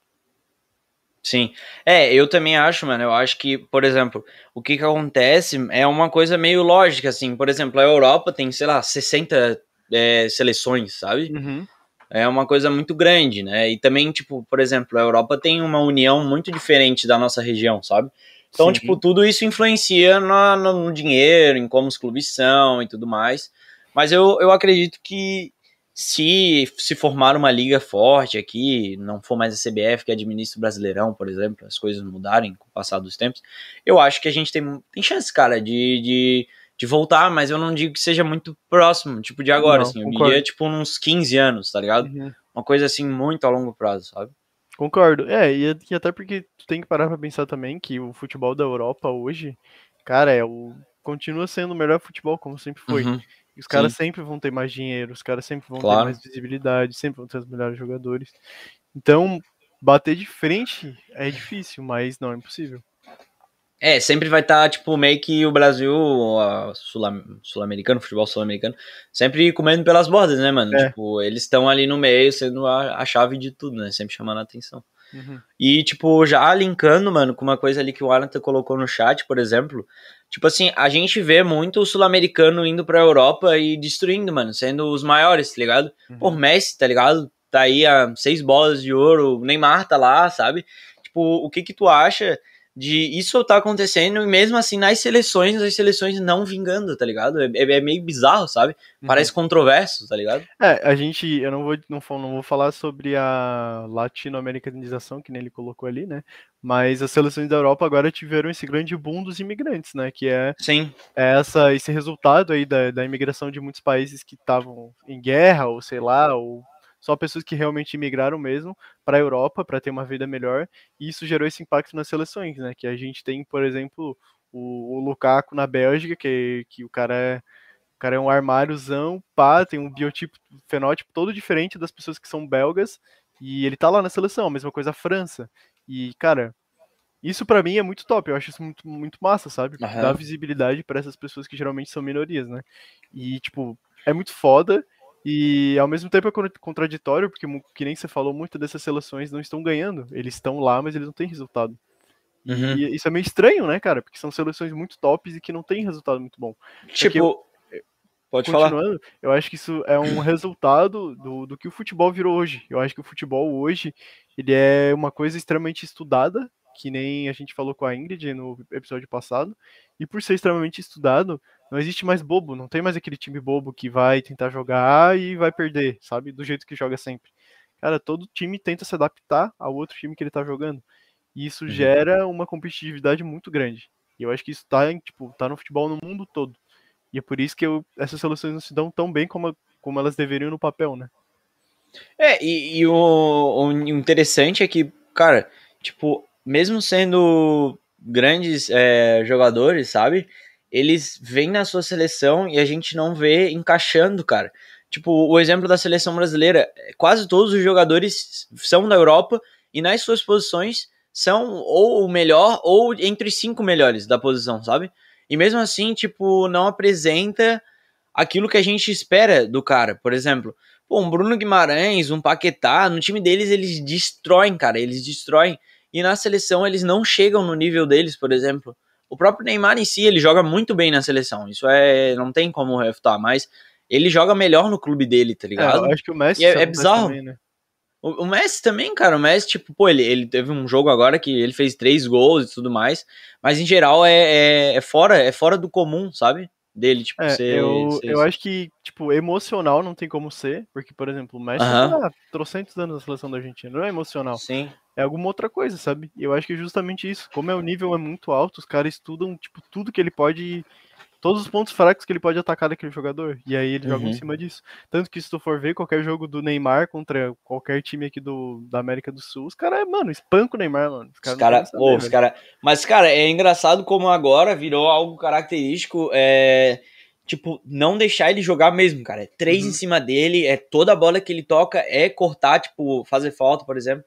Sim. É, eu também acho, mano. Eu acho que, por exemplo, o que que acontece é uma coisa meio lógica, assim. Por exemplo, a Europa tem, sei lá, 60 é, seleções, sabe? Uhum. É uma coisa muito grande, né? E também, tipo, por exemplo, a Europa tem uma união muito diferente da nossa região, sabe? Então, Sim. tipo, tudo isso influencia no, no dinheiro, em como os clubes são e tudo mais. Mas eu, eu acredito que se se formar uma liga forte aqui, não for mais a CBF que administra o Brasileirão, por exemplo, as coisas mudarem com o passar dos tempos, eu acho que a gente tem, tem chance, cara, de, de, de voltar, mas eu não digo que seja muito próximo, tipo de agora, Não, assim, eu diria tipo uns 15 anos, tá ligado? Uhum. Uma coisa assim muito a longo prazo, sabe? Concordo. É, e, e até porque tu tem que parar pra pensar também que o futebol da Europa hoje, cara, é o continua sendo o melhor futebol, como sempre foi. Uhum. Os caras sempre vão ter mais dinheiro, os caras sempre vão Claro. ter mais visibilidade, sempre vão ter os melhores jogadores. Então, bater de frente é difícil, mas não é impossível. É, sempre vai estar, tipo, meio que o Brasil, a Sul- sul-americano, futebol sul-americano, sempre comendo pelas bordas, né, mano? É. Tipo, eles estão ali no meio, sendo a, a chave de tudo, né? Sempre chamando a atenção. Uhum. E, tipo, já linkando, mano, com uma coisa ali que o Alan colocou no chat, por exemplo, tipo assim, a gente vê muito o sul-americano indo pra Europa e destruindo, mano, sendo os maiores, tá ligado? Uhum. O Messi, tá ligado? Tá aí a seis bolas de ouro, o Neymar tá lá, sabe? Tipo, o que que tu acha de isso tá acontecendo e mesmo assim nas seleções, as seleções não vingando, tá ligado? É, é- é meio bizarro, sabe? Uhum. Parece controverso, tá ligado? É, a gente, eu não vou, não, não vou falar sobre a latino-americanização, que nem ele colocou ali, né? Mas as seleções da Europa agora tiveram esse grande boom dos imigrantes, né? Que é Sim. é essa, esse resultado aí da, da imigração de muitos países que estavam em guerra, ou sei lá, ou só pessoas que realmente imigraram mesmo para a Europa para ter uma vida melhor, e isso gerou esse impacto nas seleções, né? Que a gente tem, por exemplo, o, o Lukaku na Bélgica, que, que o cara é o cara é um armáriozão, pá, tem um biotipo, fenótipo todo diferente das pessoas que são belgas, e ele tá lá na seleção, a mesma coisa a França. E, cara, isso pra mim é muito top, eu acho isso muito, muito massa, sabe? Aham. Dá visibilidade pra essas pessoas que geralmente são minorias, né? E, tipo, é muito foda, e ao mesmo tempo é con- contraditório, porque, que nem você falou, muitas dessas seleções não estão ganhando. Eles estão lá, mas eles não têm resultado. E Uhum. isso é meio estranho, né, cara? Porque são seleções muito tops e que não têm resultado muito bom. Tipo, pode falar. Eu acho que isso é um (clears throat) resultado do, do que o futebol virou hoje. Eu acho que o futebol hoje ele é uma coisa extremamente estudada, que nem a gente falou com a Ingrid no episódio passado. E por ser extremamente estudado, não existe mais bobo, não tem mais aquele time bobo que vai tentar jogar e vai perder, sabe? Do jeito que joga sempre. Cara, todo time tenta se adaptar ao outro time que ele tá jogando. E isso Uhum. gera uma competitividade muito grande. E eu acho que isso tá, em, tipo, tá no futebol no mundo todo. E é por isso que eu- essas soluções não se dão tão bem como, como elas deveriam no papel, né? É, e, e o, o interessante é que, cara, tipo, mesmo sendo grandes é, jogadores, sabe? Eles vêm na sua seleção e a gente não vê encaixando, cara. Tipo, o exemplo da seleção brasileira, quase todos os jogadores são da Europa e nas suas posições são ou o melhor ou entre os cinco melhores da posição, sabe? E mesmo assim, tipo, não apresenta aquilo que a gente espera do cara. Por exemplo, Pô, um Bruno Guimarães, um Paquetá, no time deles eles destroem, cara, eles destroem. E na seleção eles não chegam no nível deles, por exemplo. O próprio Neymar em si, ele joga muito bem na seleção. Isso é, não tem como refutar, mas ele joga melhor no clube dele, tá É, ligado? eu acho que o Messi é- é bizarro. também, né? O, o Messi também, cara, o Messi, tipo, pô, ele, ele teve um jogo agora que ele fez três gols e tudo mais, mas em geral é, é, é fora, é fora do comum, sabe? Dele, tipo, É, ser, eu, ser- eu acho que, tipo, emocional não tem como ser, porque, por exemplo, o Messi tá há trocentos anos na seleção da Argentina, não é emocional, Sim. é alguma outra coisa, sabe? E eu acho que é justamente isso, como é o nível é muito alto, os caras estudam, tipo, tudo que ele pode, todos os pontos fracos que ele pode atacar daquele jogador, e aí eles jogam em Uhum. cima disso. Tanto que se tu for ver qualquer jogo do Neymar contra qualquer time aqui do, da América do Sul, os caras, mano, espanca o Neymar, mano. Os caras cara, saber, ô, os cara, mas, cara, é engraçado como agora virou algo característico. É, tipo, não deixar ele jogar mesmo, cara. É três Uhum. em cima dele, é toda a bola que ele toca, é cortar, tipo, fazer falta, por exemplo.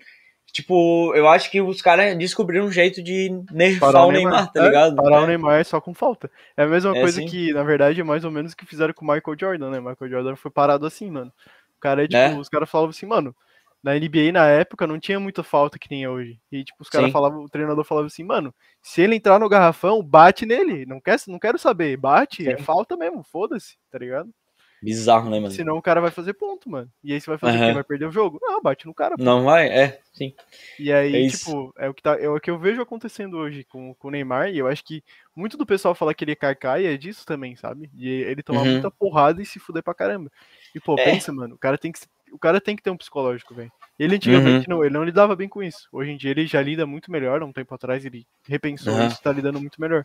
Tipo, eu acho que os caras descobriram um jeito de nerfar o Neymar, tá É, ligado? Parar É. o Neymar só com falta. É a mesma É, coisa sim. que, na verdade, é mais ou menos o que fizeram com o Michael Jordan, né? Michael Jordan foi parado assim, mano. O cara é tipo, É. os caras falavam assim, mano, na NBA na época não tinha muita falta que nem é hoje. E tipo, os caras falavam, o treinador falava assim, mano, se ele entrar no garrafão, bate nele. Não quer, não quero saber, bate, é Sim. falta mesmo, foda-se, tá ligado? Bizarro, né, mano? Senão o cara vai fazer ponto, mano. E aí você vai fazer o Aham. quê? Vai perder o jogo? Não, bate no cara, pô. Não vai? É, sim. E aí, É tipo, é o, que tá, é o que eu vejo acontecendo hoje com, com o Neymar, e eu acho que muito do pessoal falar que ele é carcaia é disso também, sabe? De ele tomar Uhum. muita porrada e se fuder pra caramba. E, pô, É. pensa, mano, o cara tem que, o cara tem que ter um psicológico, velho. Ele antigamente Uhum. não, ele não lidava bem com isso. Hoje em dia ele já lida muito melhor, há um tempo atrás ele repensou Uhum. isso tá lidando muito melhor.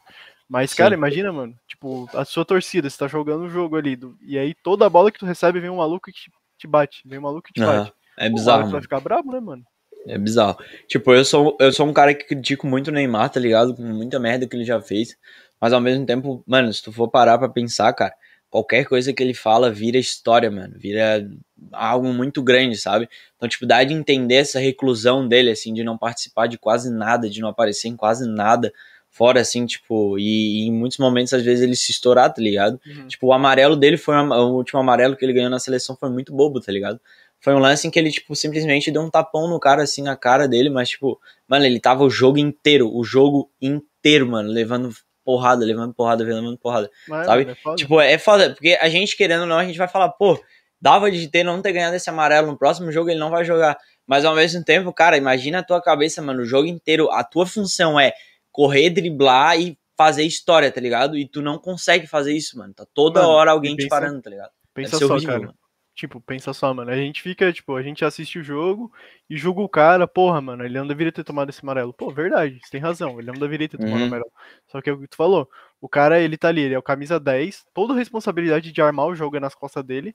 Mas, Sim. cara, imagina, mano, tipo, a sua torcida, você tá jogando um jogo ali, do- e aí toda a bola que tu recebe vem um maluco que te, te bate, vem um maluco que te Aham. bate. É Pô, bizarro, tu vai ficar bravo, né, mano? É bizarro. Tipo, eu sou, eu sou um cara que critico muito o Neymar, tá ligado? Com muita merda que ele já fez. Mas ao mesmo tempo, mano, se tu for parar pra pensar, cara, qualquer coisa que ele fala vira história, mano. Vira algo muito grande, sabe? Então, tipo, dá de entender essa reclusão dele, assim, de não participar de quase nada, de não aparecer em quase nada. Fora, assim, tipo, e, e em muitos momentos, às vezes, ele se estourar, tá ligado? Tipo, o amarelo dele foi o último amarelo que ele ganhou na seleção foi muito bobo, tá ligado? Foi um lance em que ele, tipo, simplesmente deu um tapão no cara, assim, na cara dele, mas, tipo, mano, ele tava o jogo inteiro, o jogo inteiro, mano, levando porrada, levando porrada, levando porrada. Mas, sabe? mano, é. Tipo, é foda, porque a gente, querendo ou não, a gente vai falar, pô, dava de ter não ter ganhado esse amarelo no próximo jogo, ele não vai jogar. Mas ao mesmo tempo, cara, imagina a tua cabeça, mano, o jogo inteiro, a tua função é correr, driblar e fazer história, tá ligado? E tu não consegue fazer isso, mano. Tá toda Mano, hora alguém te pensa- parando, tá ligado? Pensa só, cara. mano. Tipo, pensa só, mano. A gente fica, tipo, a gente assiste o jogo e julga o cara, porra, mano, ele não deveria ter tomado esse amarelo. Pô, verdade, você tem razão, ele não deveria ter tomado o Uhum. amarelo. Só que é o que tu falou, o cara, ele tá ali, ele é o camisa 10, toda a responsabilidade de armar o jogo é nas costas dele.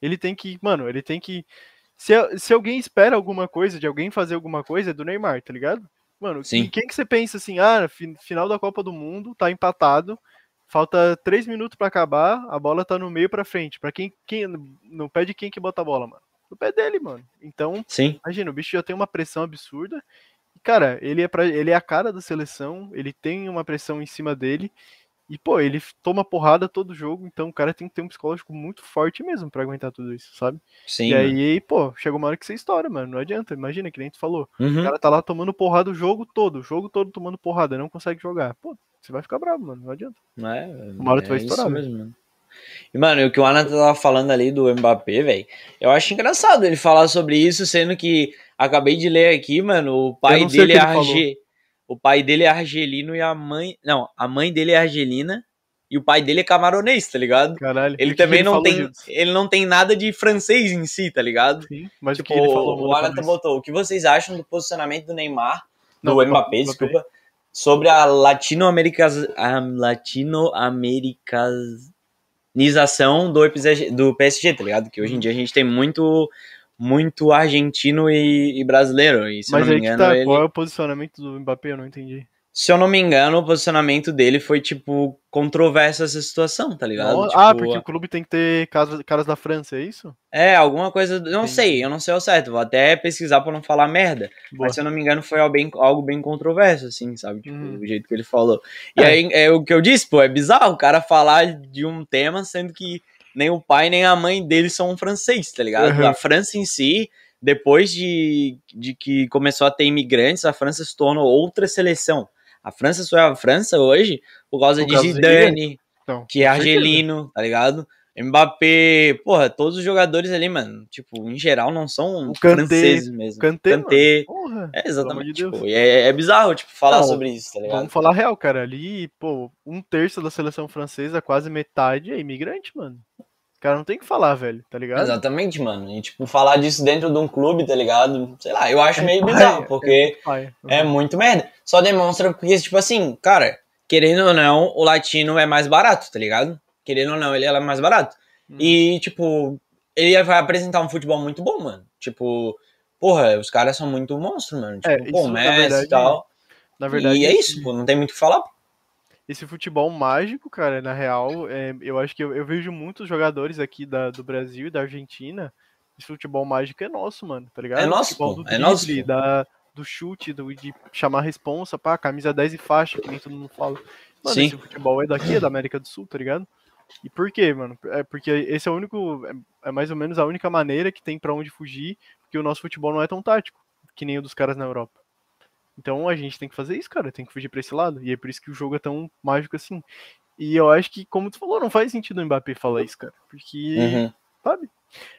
Ele tem que, mano, ele tem que. Se, se alguém espera alguma coisa, de alguém fazer alguma coisa, é do Neymar, tá ligado? Mano, Sim. quem que você pensa assim, ah, fi- final da Copa do Mundo, tá empatado, falta três minutos pra acabar, a bola tá no meio pra frente. Pra quem, quem no pé de quem que bota a bola, mano? No pé dele, mano. Então, Sim, imagina, o bicho já tem uma pressão absurda. Cara, ele é, pra, ele é a cara da seleção, ele tem uma pressão em cima dele. E, pô, ele toma porrada todo jogo, então o cara tem que ter um psicológico muito forte mesmo pra aguentar tudo isso, sabe? sim. e aí, pô, chega uma hora que você estoura, mano. Não adianta, imagina, que nem tu falou. O Uhum. cara tá lá tomando porrada o jogo todo, o jogo todo tomando porrada, não consegue jogar. Pô, você vai ficar bravo, mano, não adianta. É, Uma hora tu vai é estourar, isso mesmo, mano. E, mano, o que o Ana tava falando ali do Mbappé, velho, eu acho engraçado ele falar sobre isso, sendo que acabei de ler aqui, mano, o pai o dele é arge... o pai dele é argelino e a mãe, não, a mãe dele é argelina e o pai dele é camaronês, tá ligado? Caralho. Ele também não tem, Gildes? ele não tem nada de francês em si, tá ligado? Sim, mas Tipo, o que ele falou, o Alan botou, o que vocês acham do posicionamento do Neymar, Não, do Mbappé, desculpa, sobre a latino-americas, a latino-americanização do, do PSG, tá ligado? Que hoje em dia a gente tem muito muito argentino e, e brasileiro, e se Mas eu não aí que engano, tá, ele... qual é o posicionamento do Mbappé? Eu não entendi. se eu não me engano, o posicionamento dele foi, tipo, controverso essa situação, tá ligado? Não- Tipo, ah, porque o clube tem que ter caras, caras da França, é isso? É, alguma coisa, não Entendi. sei, eu não sei ao certo, vou até pesquisar pra não falar merda, Boa. Mas se eu não me engano, foi algo bem, algo bem controverso, assim, sabe? Tipo, Uhum. o jeito que ele falou. E É. aí, é o que eu disse, pô, é bizarro o cara falar de um tema, sendo que nem o pai nem a mãe dele são francês, tá ligado? Uhum. A França em si, depois de, de que começou a ter imigrantes, a França se tornou outra seleção. A França só é a França hoje por causa Por de causa Zidane, Então, que é argelino, tá ligado? Mbappé, porra, todos os jogadores ali, mano, tipo, em geral não são Kanté, franceses mesmo. Kanté, Kanté. Porra. é, exatamente. de tipo, é, é bizarro, tipo, falar Não, sobre isso, tá ligado? Vamos falar real, cara. Ali, pô, um terço da seleção francesa, quase metade é imigrante, mano. O cara não tem que falar, velho, tá ligado? Exatamente, mano. E, tipo, falar disso dentro de um clube, tá ligado? Sei lá, eu acho meio paia, bizarro, porque Pai. é muito merda. Só demonstra porque, tipo assim, cara, querendo ou não, o latino é mais barato, tá ligado? Querendo ou não, ele é mais barato. Hum. E, tipo, ele vai apresentar um futebol muito bom, mano. Tipo, porra, os caras são muito monstros, mano. Tipo, É, isso, o Messi e tal. Na verdade, e é isso, pô, não tem muito o que falar. Esse futebol mágico, cara, na real, é, eu acho que eu, eu vejo muitos jogadores aqui da, do Brasil e da Argentina. Esse futebol mágico é nosso, mano, tá ligado? É nosso, pô, do é nosso, pô. da, do chute, do, de chamar a responsa, pá, camisa 10 e faixa, que nem todo mundo fala. Mano, Sim. esse futebol é daqui, é da América do Sul, tá ligado? E por quê, mano? É porque esse é o único, é, é mais ou menos a única maneira que tem pra onde fugir, porque o nosso futebol não é tão tático, que nem o dos caras na Europa. Então a gente tem que fazer isso, cara, tem que fugir pra esse lado. E é por isso que o jogo é tão mágico assim. E eu acho que, como tu falou, não faz sentido o Mbappé falar isso, cara. Porque, Uhum. sabe?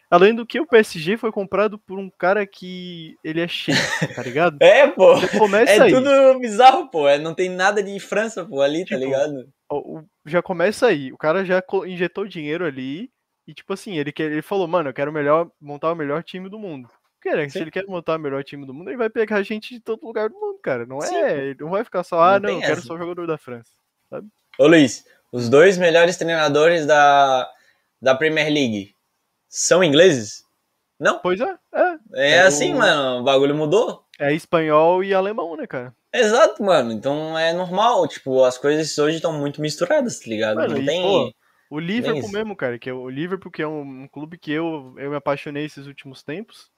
Além do que o PSG foi comprado por um cara que ele é cheio, tá ligado? (laughs) É, pô. Começa É aí. tudo bizarro, pô. É, não tem nada de França, pô, ali, tá Tipo, ligado? O- Já começa aí. O cara já injetou dinheiro ali E, tipo assim, ele, ele falou, mano, eu quero melhor, montar o melhor time do mundo. Cara, se Sim. ele quer montar o melhor time do mundo, ele vai pegar gente de todo lugar do mundo, cara. Não Sim, é. Ele não vai ficar só, ah, Não não, eu quero essa. só jogador da França. Ô Luiz, os dois melhores treinadores da, da Premier League são ingleses? Não? Pois é, é. É, É, assim, o- mano, o bagulho mudou. É espanhol e alemão, né, cara? Exato, mano. Então é normal. Tipo, as coisas hoje estão muito misturadas, tá ligado? Mano, não e, tem. pô, O Liverpool mesmo, cara, que é o Liverpool, que é um, um clube que eu, eu me apaixonei esses últimos tempos.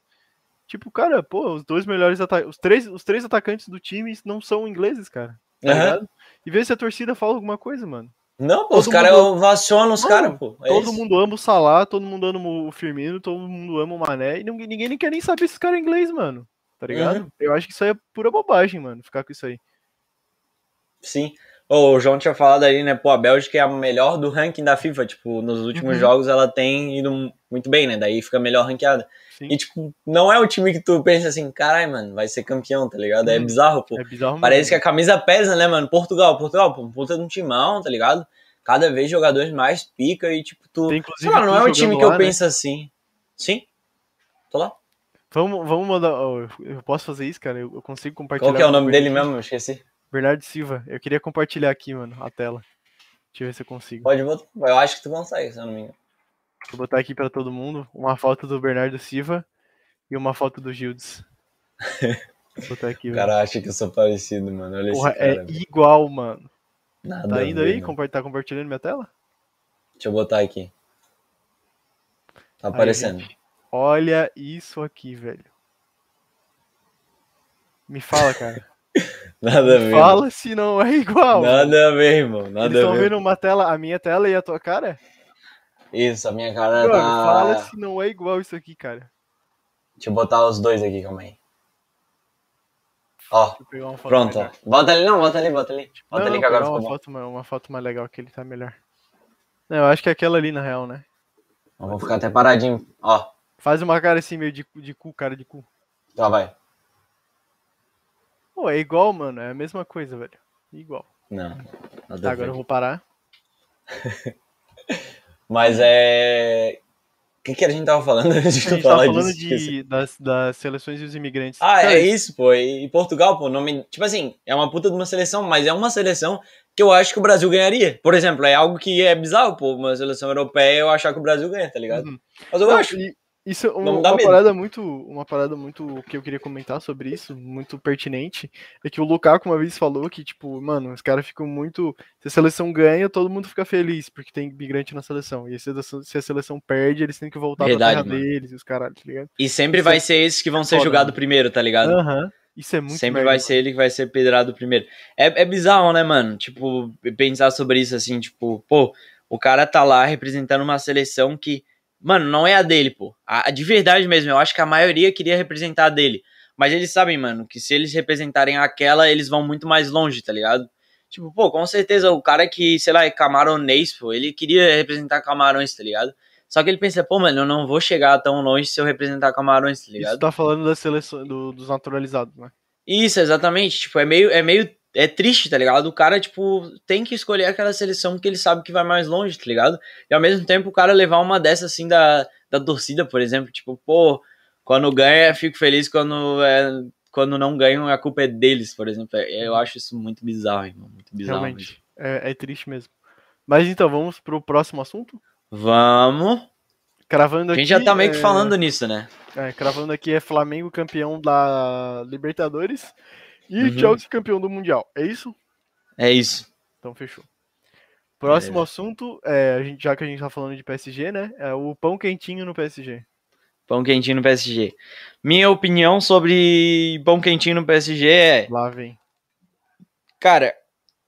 Tipo, cara, pô, os dois melhores atacantes. Os três, os três atacantes do time não são ingleses, cara. Tá ligado? E vê se a torcida fala alguma coisa, mano. Não, pô, Todo os caras mundo- ovacionam os caras, pô. É todo isso. mundo ama o Salah, todo mundo ama o Firmino, todo mundo ama o Mané, e ninguém, ninguém nem quer nem saber se esse cara é inglês, mano. Tá ligado? Uhum. Eu acho que isso aí é pura bobagem, mano, ficar com isso aí. Sim. O João tinha falado ali, né? Pô, a Bélgica é a melhor do ranking da FIFA. Tipo, nos últimos Uhum. jogos ela tem ido muito bem, né? Daí fica melhor ranqueada. Sim. E, tipo, não é o time que tu pensa assim, caralho, mano, vai ser campeão, tá ligado? É Uhum. bizarro, pô. É bizarro Parece que a camisa pesa, né, mano? Portugal, Portugal, pô, puta de um timão, tá ligado? Cada vez jogadores mais pica e, tipo, tu. Tem, Sei inclusive, lá, não é um jogando time que lá, eu né? penso assim. Sim? Tô lá. Vamos, vamos mandar. eu posso fazer isso, cara? Eu, consigo compartilhar. Qual que é o nome dele mesmo? Eu esqueci. Bernardo Silva. Eu queria compartilhar aqui, mano, a tela. Deixa eu ver se eu consigo. Pode botar. Eu acho que tu consegue, se eu não me engano. Vou botar aqui pra todo mundo uma foto do Bernardo Silva e uma foto do Gildes. (laughs) Vou botar aqui, O cara acha que eu sou parecido, mano. Olha Porra, esse cara. é velho. igual, mano. Nada Tá indo ver, aí? mano. Compa- Tá compartilhando minha tela? Deixa eu botar aqui. Tá Aí, aparecendo. gente. Olha isso aqui, velho. Me fala, cara. (laughs) Nada a ver. fala se não é igual. Nada a ver, irmão. Eles Nada a estão vendo uma tela, a minha tela e a tua cara? Isso, a minha cara Mano, tá. fala se não é igual isso aqui, cara. Deixa eu botar os dois aqui, calma aí. Ó, pronto. melhor. Bota ali, não, bota ali, bota ali. Bota Não, ali não, que agora uma bom. foto, ma- uma foto mais legal que ele tá melhor. Não, eu acho que é aquela ali, na real, né? Eu Vou ficar até paradinho. Ó, Faz uma cara assim, meio de, cu- de cu, cara de cu. já vai. Pô, é igual, mano. É a mesma coisa, velho. Igual. Não, nada Tá, agora eu vou parar. (laughs) Mas é. O que, que a gente tava falando antes (laughs) de A gente falar falando disso? De, das, das seleções e os imigrantes. Ah, é isso, pô. E Portugal, pô, nome. Tipo assim, é uma puta de uma seleção, mas é uma seleção que eu acho que o Brasil ganharia. Por exemplo, é algo que é bizarro, pô, uma seleção europeia eu achar que o Brasil ganha, tá ligado? Uhum. Mas eu Não, acho. e Isso é uma, uma parada muito, uma parada muito que eu queria comentar sobre isso, muito pertinente, é que o Lukaku uma vez falou que tipo, mano, os caras ficam muito, se a seleção ganha, todo mundo fica feliz porque tem imigrante na seleção. E se a seleção, se a seleção perde, eles têm que voltar Verdade, pra terra mano. deles, e os caralho, tá ligado? E sempre Isso vai é ser esses que vão ser julgados primeiro, tá ligado? Aham. Isso é muito Sempre merda, vai mano. ser ele que vai ser pedrado primeiro. É, é bizarro, né, mano? Tipo, pensar sobre isso assim, tipo, pô, o cara tá lá representando uma seleção que, mano, não é a dele, pô. A, a- de verdade mesmo, eu acho que a maioria queria representar a dele. Mas eles sabem, mano, que se eles representarem aquela, eles vão muito mais longe, tá ligado? Tipo, pô, com certeza o cara que, sei lá, é camaronês, pô, ele queria representar camarões, tá ligado? Só que ele pensa, pô, mano, eu não vou chegar tão longe se eu representar camarões, tá ligado? Isso tá falando da seleção do- dos naturalizados, né? Isso, exatamente. Tipo, é meio, é meio. É triste, tá ligado? O cara, tipo, tem que escolher aquela seleção que ele sabe que vai mais longe, tá ligado? E ao mesmo tempo o cara levar uma dessa assim da, da torcida, por exemplo. Tipo, pô, quando ganha, fico feliz. Quando, é, quando não ganham, a culpa é deles, por exemplo. É- Eu acho isso muito bizarro, irmão. Muito bizarro. Realmente. É, é triste mesmo. Mas então, vamos pro próximo assunto? Vamos. Cravando A aqui. gente já tá meio que é, falando nisso, né? É, cravando aqui é Flamengo campeão da Libertadores e Uhum. Chelsea campeão do Mundial. É isso? É isso. Então fechou. Próximo assunto, é, a gente, já que a gente tá falando de PSG, né? É o pão quentinho no PSG. Pão quentinho no PSG. Minha opinião sobre pão quentinho no PSG é. Lá vem. Cara,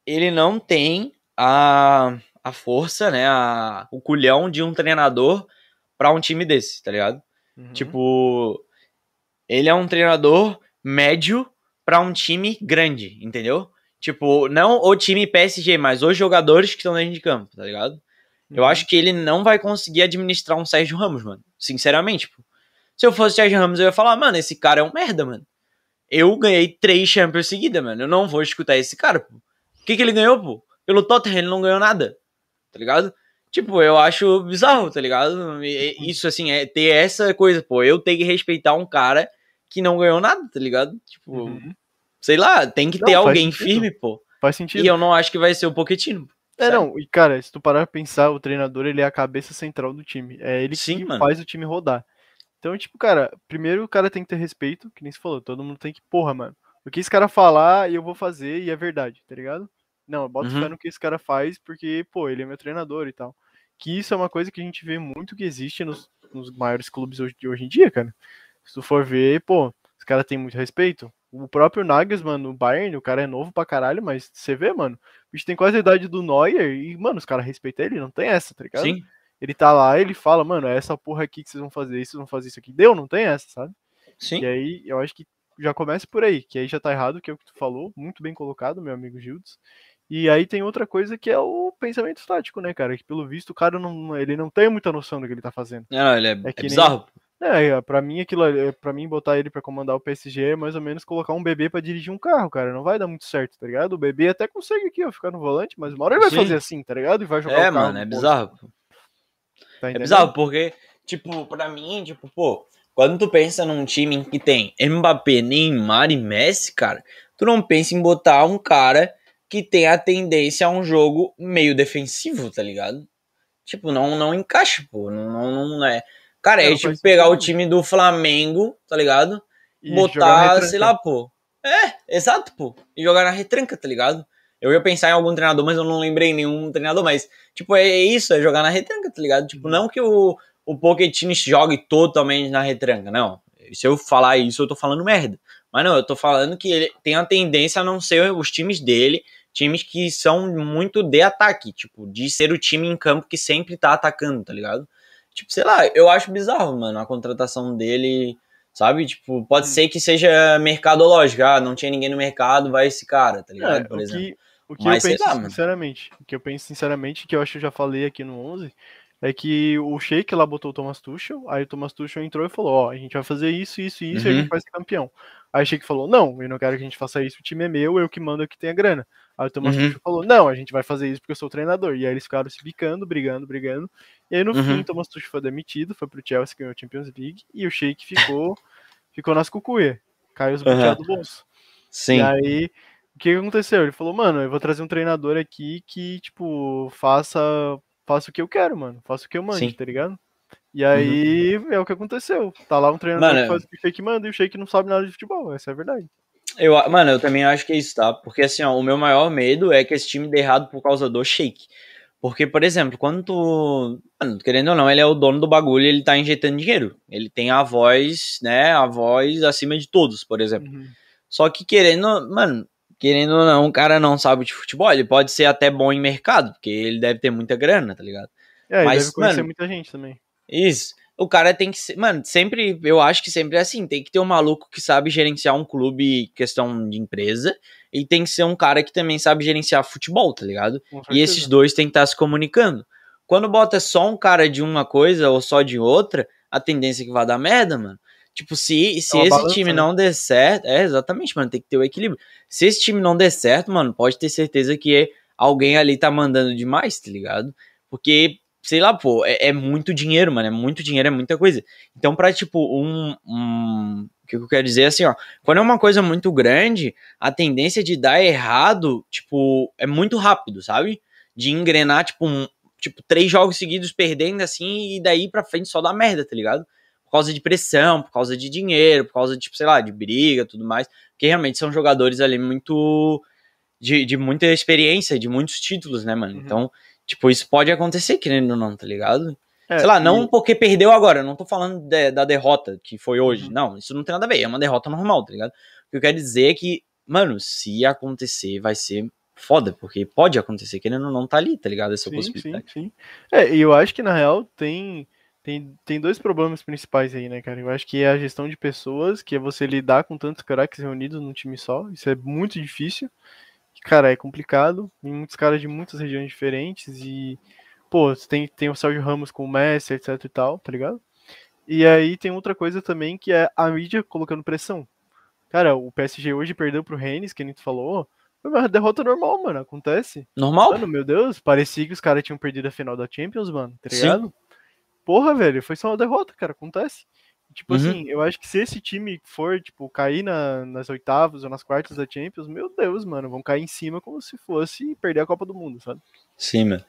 ele não tem a, a força, né? A, o culhão de um treinador pra um time desse, tá ligado? Uhum. Tipo, ele é um treinador médio pra um time grande, entendeu? Tipo, não o time PSG, mas os jogadores que estão dentro de campo, tá ligado? Eu Uhum. acho que ele não vai conseguir administrar um Sérgio Ramos, mano. Sinceramente, pô. Se eu fosse Sérgio Ramos, eu ia falar, mano, esse cara é um merda, mano. Eu ganhei três Champions seguidas, mano. Eu não vou escutar esse cara, pô. O que, que ele ganhou, pô? Pelo Tottenham ele não ganhou nada. Tá ligado? Tipo, eu acho bizarro, tá ligado? Isso, assim, é ter essa coisa, pô, eu tenho que respeitar um cara que não ganhou nada, tá ligado? Tipo, uhum. sei lá, tem que não, ter alguém sentido. firme, pô. Faz sentido. E eu não acho que vai ser o Pochettino. É, não, e cara, se tu parar pra pensar, o treinador, ele é a cabeça central do time. É ele Sim, que mano. faz o time rodar. Então, tipo, cara, primeiro o cara tem que ter respeito, que nem se falou, todo mundo tem que, porra, mano, o que esse cara falar, eu vou fazer e é verdade, tá ligado? Não, eu boto uhum. fé no que esse cara faz, porque, pô, ele é meu treinador e tal. Que isso é uma coisa que a gente vê muito que existe nos, nos maiores clubes hoje, de hoje em dia, cara. Se tu for ver, pô, os caras têm muito respeito. O próprio Nagelsmann no Bayern, o cara é novo pra caralho, mas você vê, mano, o bicho tem quase a idade do Neuer e, mano, os caras respeitam ele, não tem essa, tá ligado? Sim. Ele tá lá, ele fala, mano, é essa porra aqui que vocês vão fazer, vocês vão fazer isso aqui. Deu, não tem essa, sabe? Sim. E aí, eu acho que já começa por aí, que aí já tá errado, que é o que tu falou, muito bem colocado, meu amigo Gildes. E aí tem outra coisa que é o pensamento estático, né, cara? Que pelo visto o cara não, ele não tem muita noção do que ele tá fazendo. Não, ele é, é, é bizarro. Nem, é, pra mim aquilo, para mim botar ele para comandar o PSG é mais ou menos colocar um bebê para dirigir um carro, cara. Não vai dar muito certo, tá ligado? O bebê até consegue aqui, ó, ficar no volante, mas uma hora ele vai Sim. fazer assim, tá ligado? E vai jogar É, mano, é bizarro. Tá é bizarro porque, tipo, pra mim, tipo, pô, quando tu pensa num time que tem Mbappé, Neymar e Messi, cara, tu não pensa em botar um cara que tem a tendência a um jogo meio defensivo, tá ligado? Tipo, não, não encaixa, pô. Não, não, não é. Cara, é, é tipo pegar o time do Flamengo, tá ligado? E botar, sei lá, pô. É, exato, pô. E jogar na retranca, tá ligado? Eu ia pensar em algum treinador, mas eu não lembrei nenhum treinador, mas, tipo, é isso, é jogar na retranca, tá ligado? Tipo, uhum. não que o, o Pochettino jogue totalmente na retranca, não. Se eu falar isso, eu tô falando merda. Mas não, eu tô falando que ele tem a tendência a não ser os times dele times que são muito de ataque, tipo, de ser o time em campo que sempre tá atacando, tá ligado? Tipo, sei lá, eu acho bizarro, mano, a contratação dele, sabe? Tipo, pode hum. ser que seja mercadológica, ah, não tinha ninguém no mercado, vai esse cara, tá ligado? É, Por exemplo. Que, o que Mas, eu penso, lá, sinceramente, o que eu penso sinceramente, que eu acho que eu já falei aqui no 11, é que o Sheik lá botou o Thomas Tuchel, aí o Thomas Tuchel entrou e falou, ó, a gente vai fazer isso, isso e isso, uhum. e a gente uhum. vai ser campeão. Aí o Sheik falou, não, eu não quero que a gente faça isso, o time é meu, eu que mando, eu que tenho a grana. Aí o Thomas uhum. Tuchel falou, não, a gente vai fazer isso porque eu sou o treinador. E aí eles ficaram se bicando, brigando, brigando. E aí no uhum. fim o Thomas Tuchel foi demitido, foi pro Chelsea, ganhou a Champions League, e o Sheik ficou, (laughs) ficou nas cucuia. Caiu os uhum. do bolso. Sim. E aí, o que aconteceu? Ele falou, mano, eu vou trazer um treinador aqui que, tipo, faça, faça o que eu quero, mano. Faça o que eu mando, tá ligado? E aí uhum. é o que aconteceu. Tá lá um treinador mano, que faz o que o Sheik manda e o Sheik não sabe nada de futebol. Essa é a verdade. Eu, mano, eu também acho que é isso, tá? Porque assim, ó, o meu maior medo é que esse time dê errado por causa do shake. Porque, por exemplo, quando tu. Mano, querendo ou não, ele é o dono do bagulho e ele tá injetando dinheiro. Ele tem a voz, né? A voz acima de todos, por exemplo. Uhum. Só que querendo. Mano, querendo ou não, o cara não sabe de futebol. Ele pode ser até bom em mercado, porque ele deve ter muita grana, tá ligado? É, Mas, ele deve conhecer mano, muita gente também. Isso o cara tem que ser. Mano, sempre. Eu acho que sempre é assim. Tem que ter um maluco que sabe gerenciar um clube, questão de empresa. E tem que ser um cara que também sabe gerenciar futebol, tá ligado? E esses dois tem que estar tá se comunicando. Quando bota só um cara de uma coisa ou só de outra, a tendência é que vai dar merda, mano. Tipo, se, se é esse balança, time né? não der certo. É, exatamente, mano. Tem que ter o equilíbrio. Se esse time não der certo, mano, pode ter certeza que alguém ali tá mandando demais, tá ligado? Porque sei lá, pô, é, é, muito dinheiro, mano, é muito dinheiro, é muita coisa. Então, pra, tipo, um, um. O que eu quero dizer é assim, ó. Quando é uma coisa muito grande, a tendência de dar errado, tipo, é muito rápido, sabe? De engrenar, tipo, um, tipo, três jogos seguidos perdendo assim, e daí pra frente só dá merda, tá ligado? Por causa de pressão, por causa de dinheiro, por causa de, tipo, sei lá, de briga tudo mais. Porque realmente são jogadores ali muito. De, de muita experiência, de muitos títulos, né, mano? Uhum. Então, Tipo, isso pode acontecer, querendo ou não, tá ligado? É, Sei lá, não e... porque perdeu agora, não tô falando de, da derrota que foi hoje. Uhum. Não, isso não tem nada a ver, é uma derrota normal, tá ligado? O que eu quero dizer é que, mano, se acontecer, vai ser foda, porque pode acontecer, querendo ou não, tá ali, tá ligado? Essa sim, possibilidade. Sim, sim. É, e eu acho que na real tem, tem, tem dois problemas principais aí, né, cara? Eu acho que é a gestão de pessoas, que é você lidar com tantos craques reunidos num time só, isso é muito difícil cara, é complicado. Tem muitos caras de muitas regiões diferentes e, pô, tem, tem o Sérgio Ramos com o Messi, etc e tal, tá ligado? E aí tem outra coisa também que é a mídia colocando pressão. Cara, o PSG hoje perdeu pro Rennes, que a gente falou, Foi uma derrota normal, mano. Acontece. Normal? Mano, meu Deus, parecia que os caras tinham perdido a final da Champions, mano, tá Sim. Porra, velho, foi só uma derrota, cara, acontece. Tipo Uhum. assim, eu acho que se esse time for, tipo, cair na- nas oitavas ou nas quartas da Champions, meu Deus, mano, vão cair em cima como se fosse perder a Copa do Mundo, sabe? Sim, mano.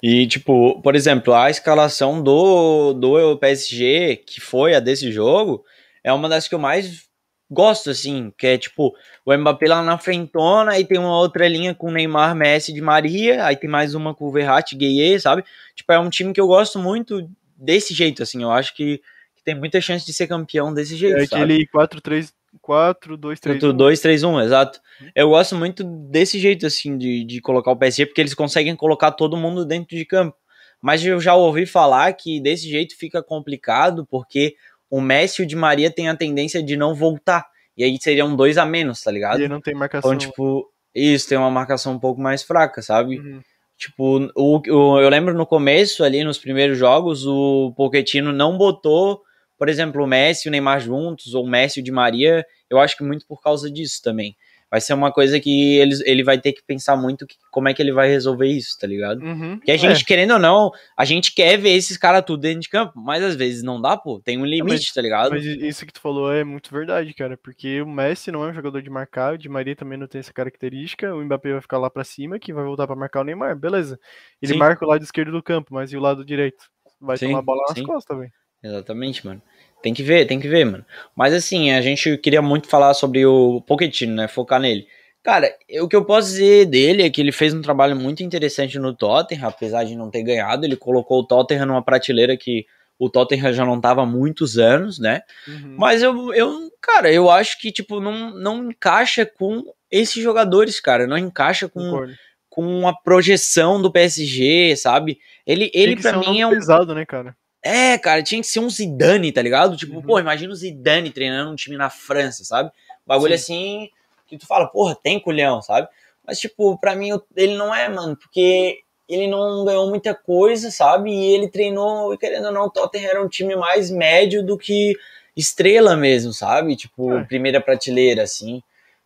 E, tipo, por exemplo, a escalação do, do PSG, que foi a desse jogo, é uma das que eu mais gosto, assim, que é, tipo, o Mbappé lá na frentona, aí tem uma outra linha com Neymar, Messi, de Maria, aí tem mais uma com o Verratti, Gueye, sabe? Tipo, é um time que eu gosto muito desse jeito, assim, eu acho que, que tem muita chance de ser campeão desse jeito, É aquele 4-3, 4-2-3. 2-3-1, exato. Eu gosto muito desse jeito, assim, de, de colocar o PSG, porque eles conseguem colocar todo mundo dentro de campo. Mas eu já ouvi falar que desse jeito fica complicado, porque o Messi e o Di Maria têm a tendência de não voltar. E aí seriam dois a menos, tá ligado? E não tem marcação. Então, tipo, isso tem uma marcação um pouco mais fraca, sabe? Uhum. Tipo, o, o- eu lembro no começo, ali nos primeiros jogos, o Pochettino não botou, por exemplo, o Messi e o Neymar juntos, ou o Messi e o Di Maria, eu acho que muito por causa disso também. Vai ser uma coisa que eles, ele vai ter que pensar muito que- como é que ele vai resolver isso, tá ligado? Uhum. Porque a gente, querendo ou não, a gente quer ver esses caras tudo dentro de campo, mas às vezes não dá, pô. Tem um limite, tá É, ligado? mas isso que tu falou é muito verdade, cara, porque o Messi não é um jogador de marcar, o Di Maria também não tem essa característica, o Mbappé vai ficar lá pra cima, que vai voltar pra marcar o Neymar, beleza. Ele Sim. marca o lado esquerdo do campo, mas e o lado direito? Vai Sim, tomar a bola nas sim. costas, velho. Exatamente, mano. Tem que ver, tem que ver, mano. Mas assim, a gente queria muito falar sobre o Pochettino, né? Focar nele. Cara, o que eu posso dizer dele é que ele fez um trabalho muito interessante no Tottenham, apesar de não ter ganhado. Ele colocou o Tottenham numa prateleira que o Tottenham já não tava há muitos anos, né? Uhum. Mas eu, eu cara, eu acho que, tipo, não, não encaixa com esses jogadores, cara. Não encaixa com, Concordo. com a projeção do PSG, sabe? Ele, ele um mim é um pesado, né, cara? É, cara, tinha que ser um Zidane, tá ligado? Tipo, Uhum. pô, imagina o Zidane treinando um time na França, sabe? Bagulho assim que tu fala, porra, tem culhão, sabe? Mas, tipo, pra mim, ele não é, mano, porque ele não ganhou muita coisa, sabe? E ele treinou, e querendo ou não, o Tottenham era um time mais médio do que estrela mesmo, sabe? Tipo, É. primeira prateleira, assim.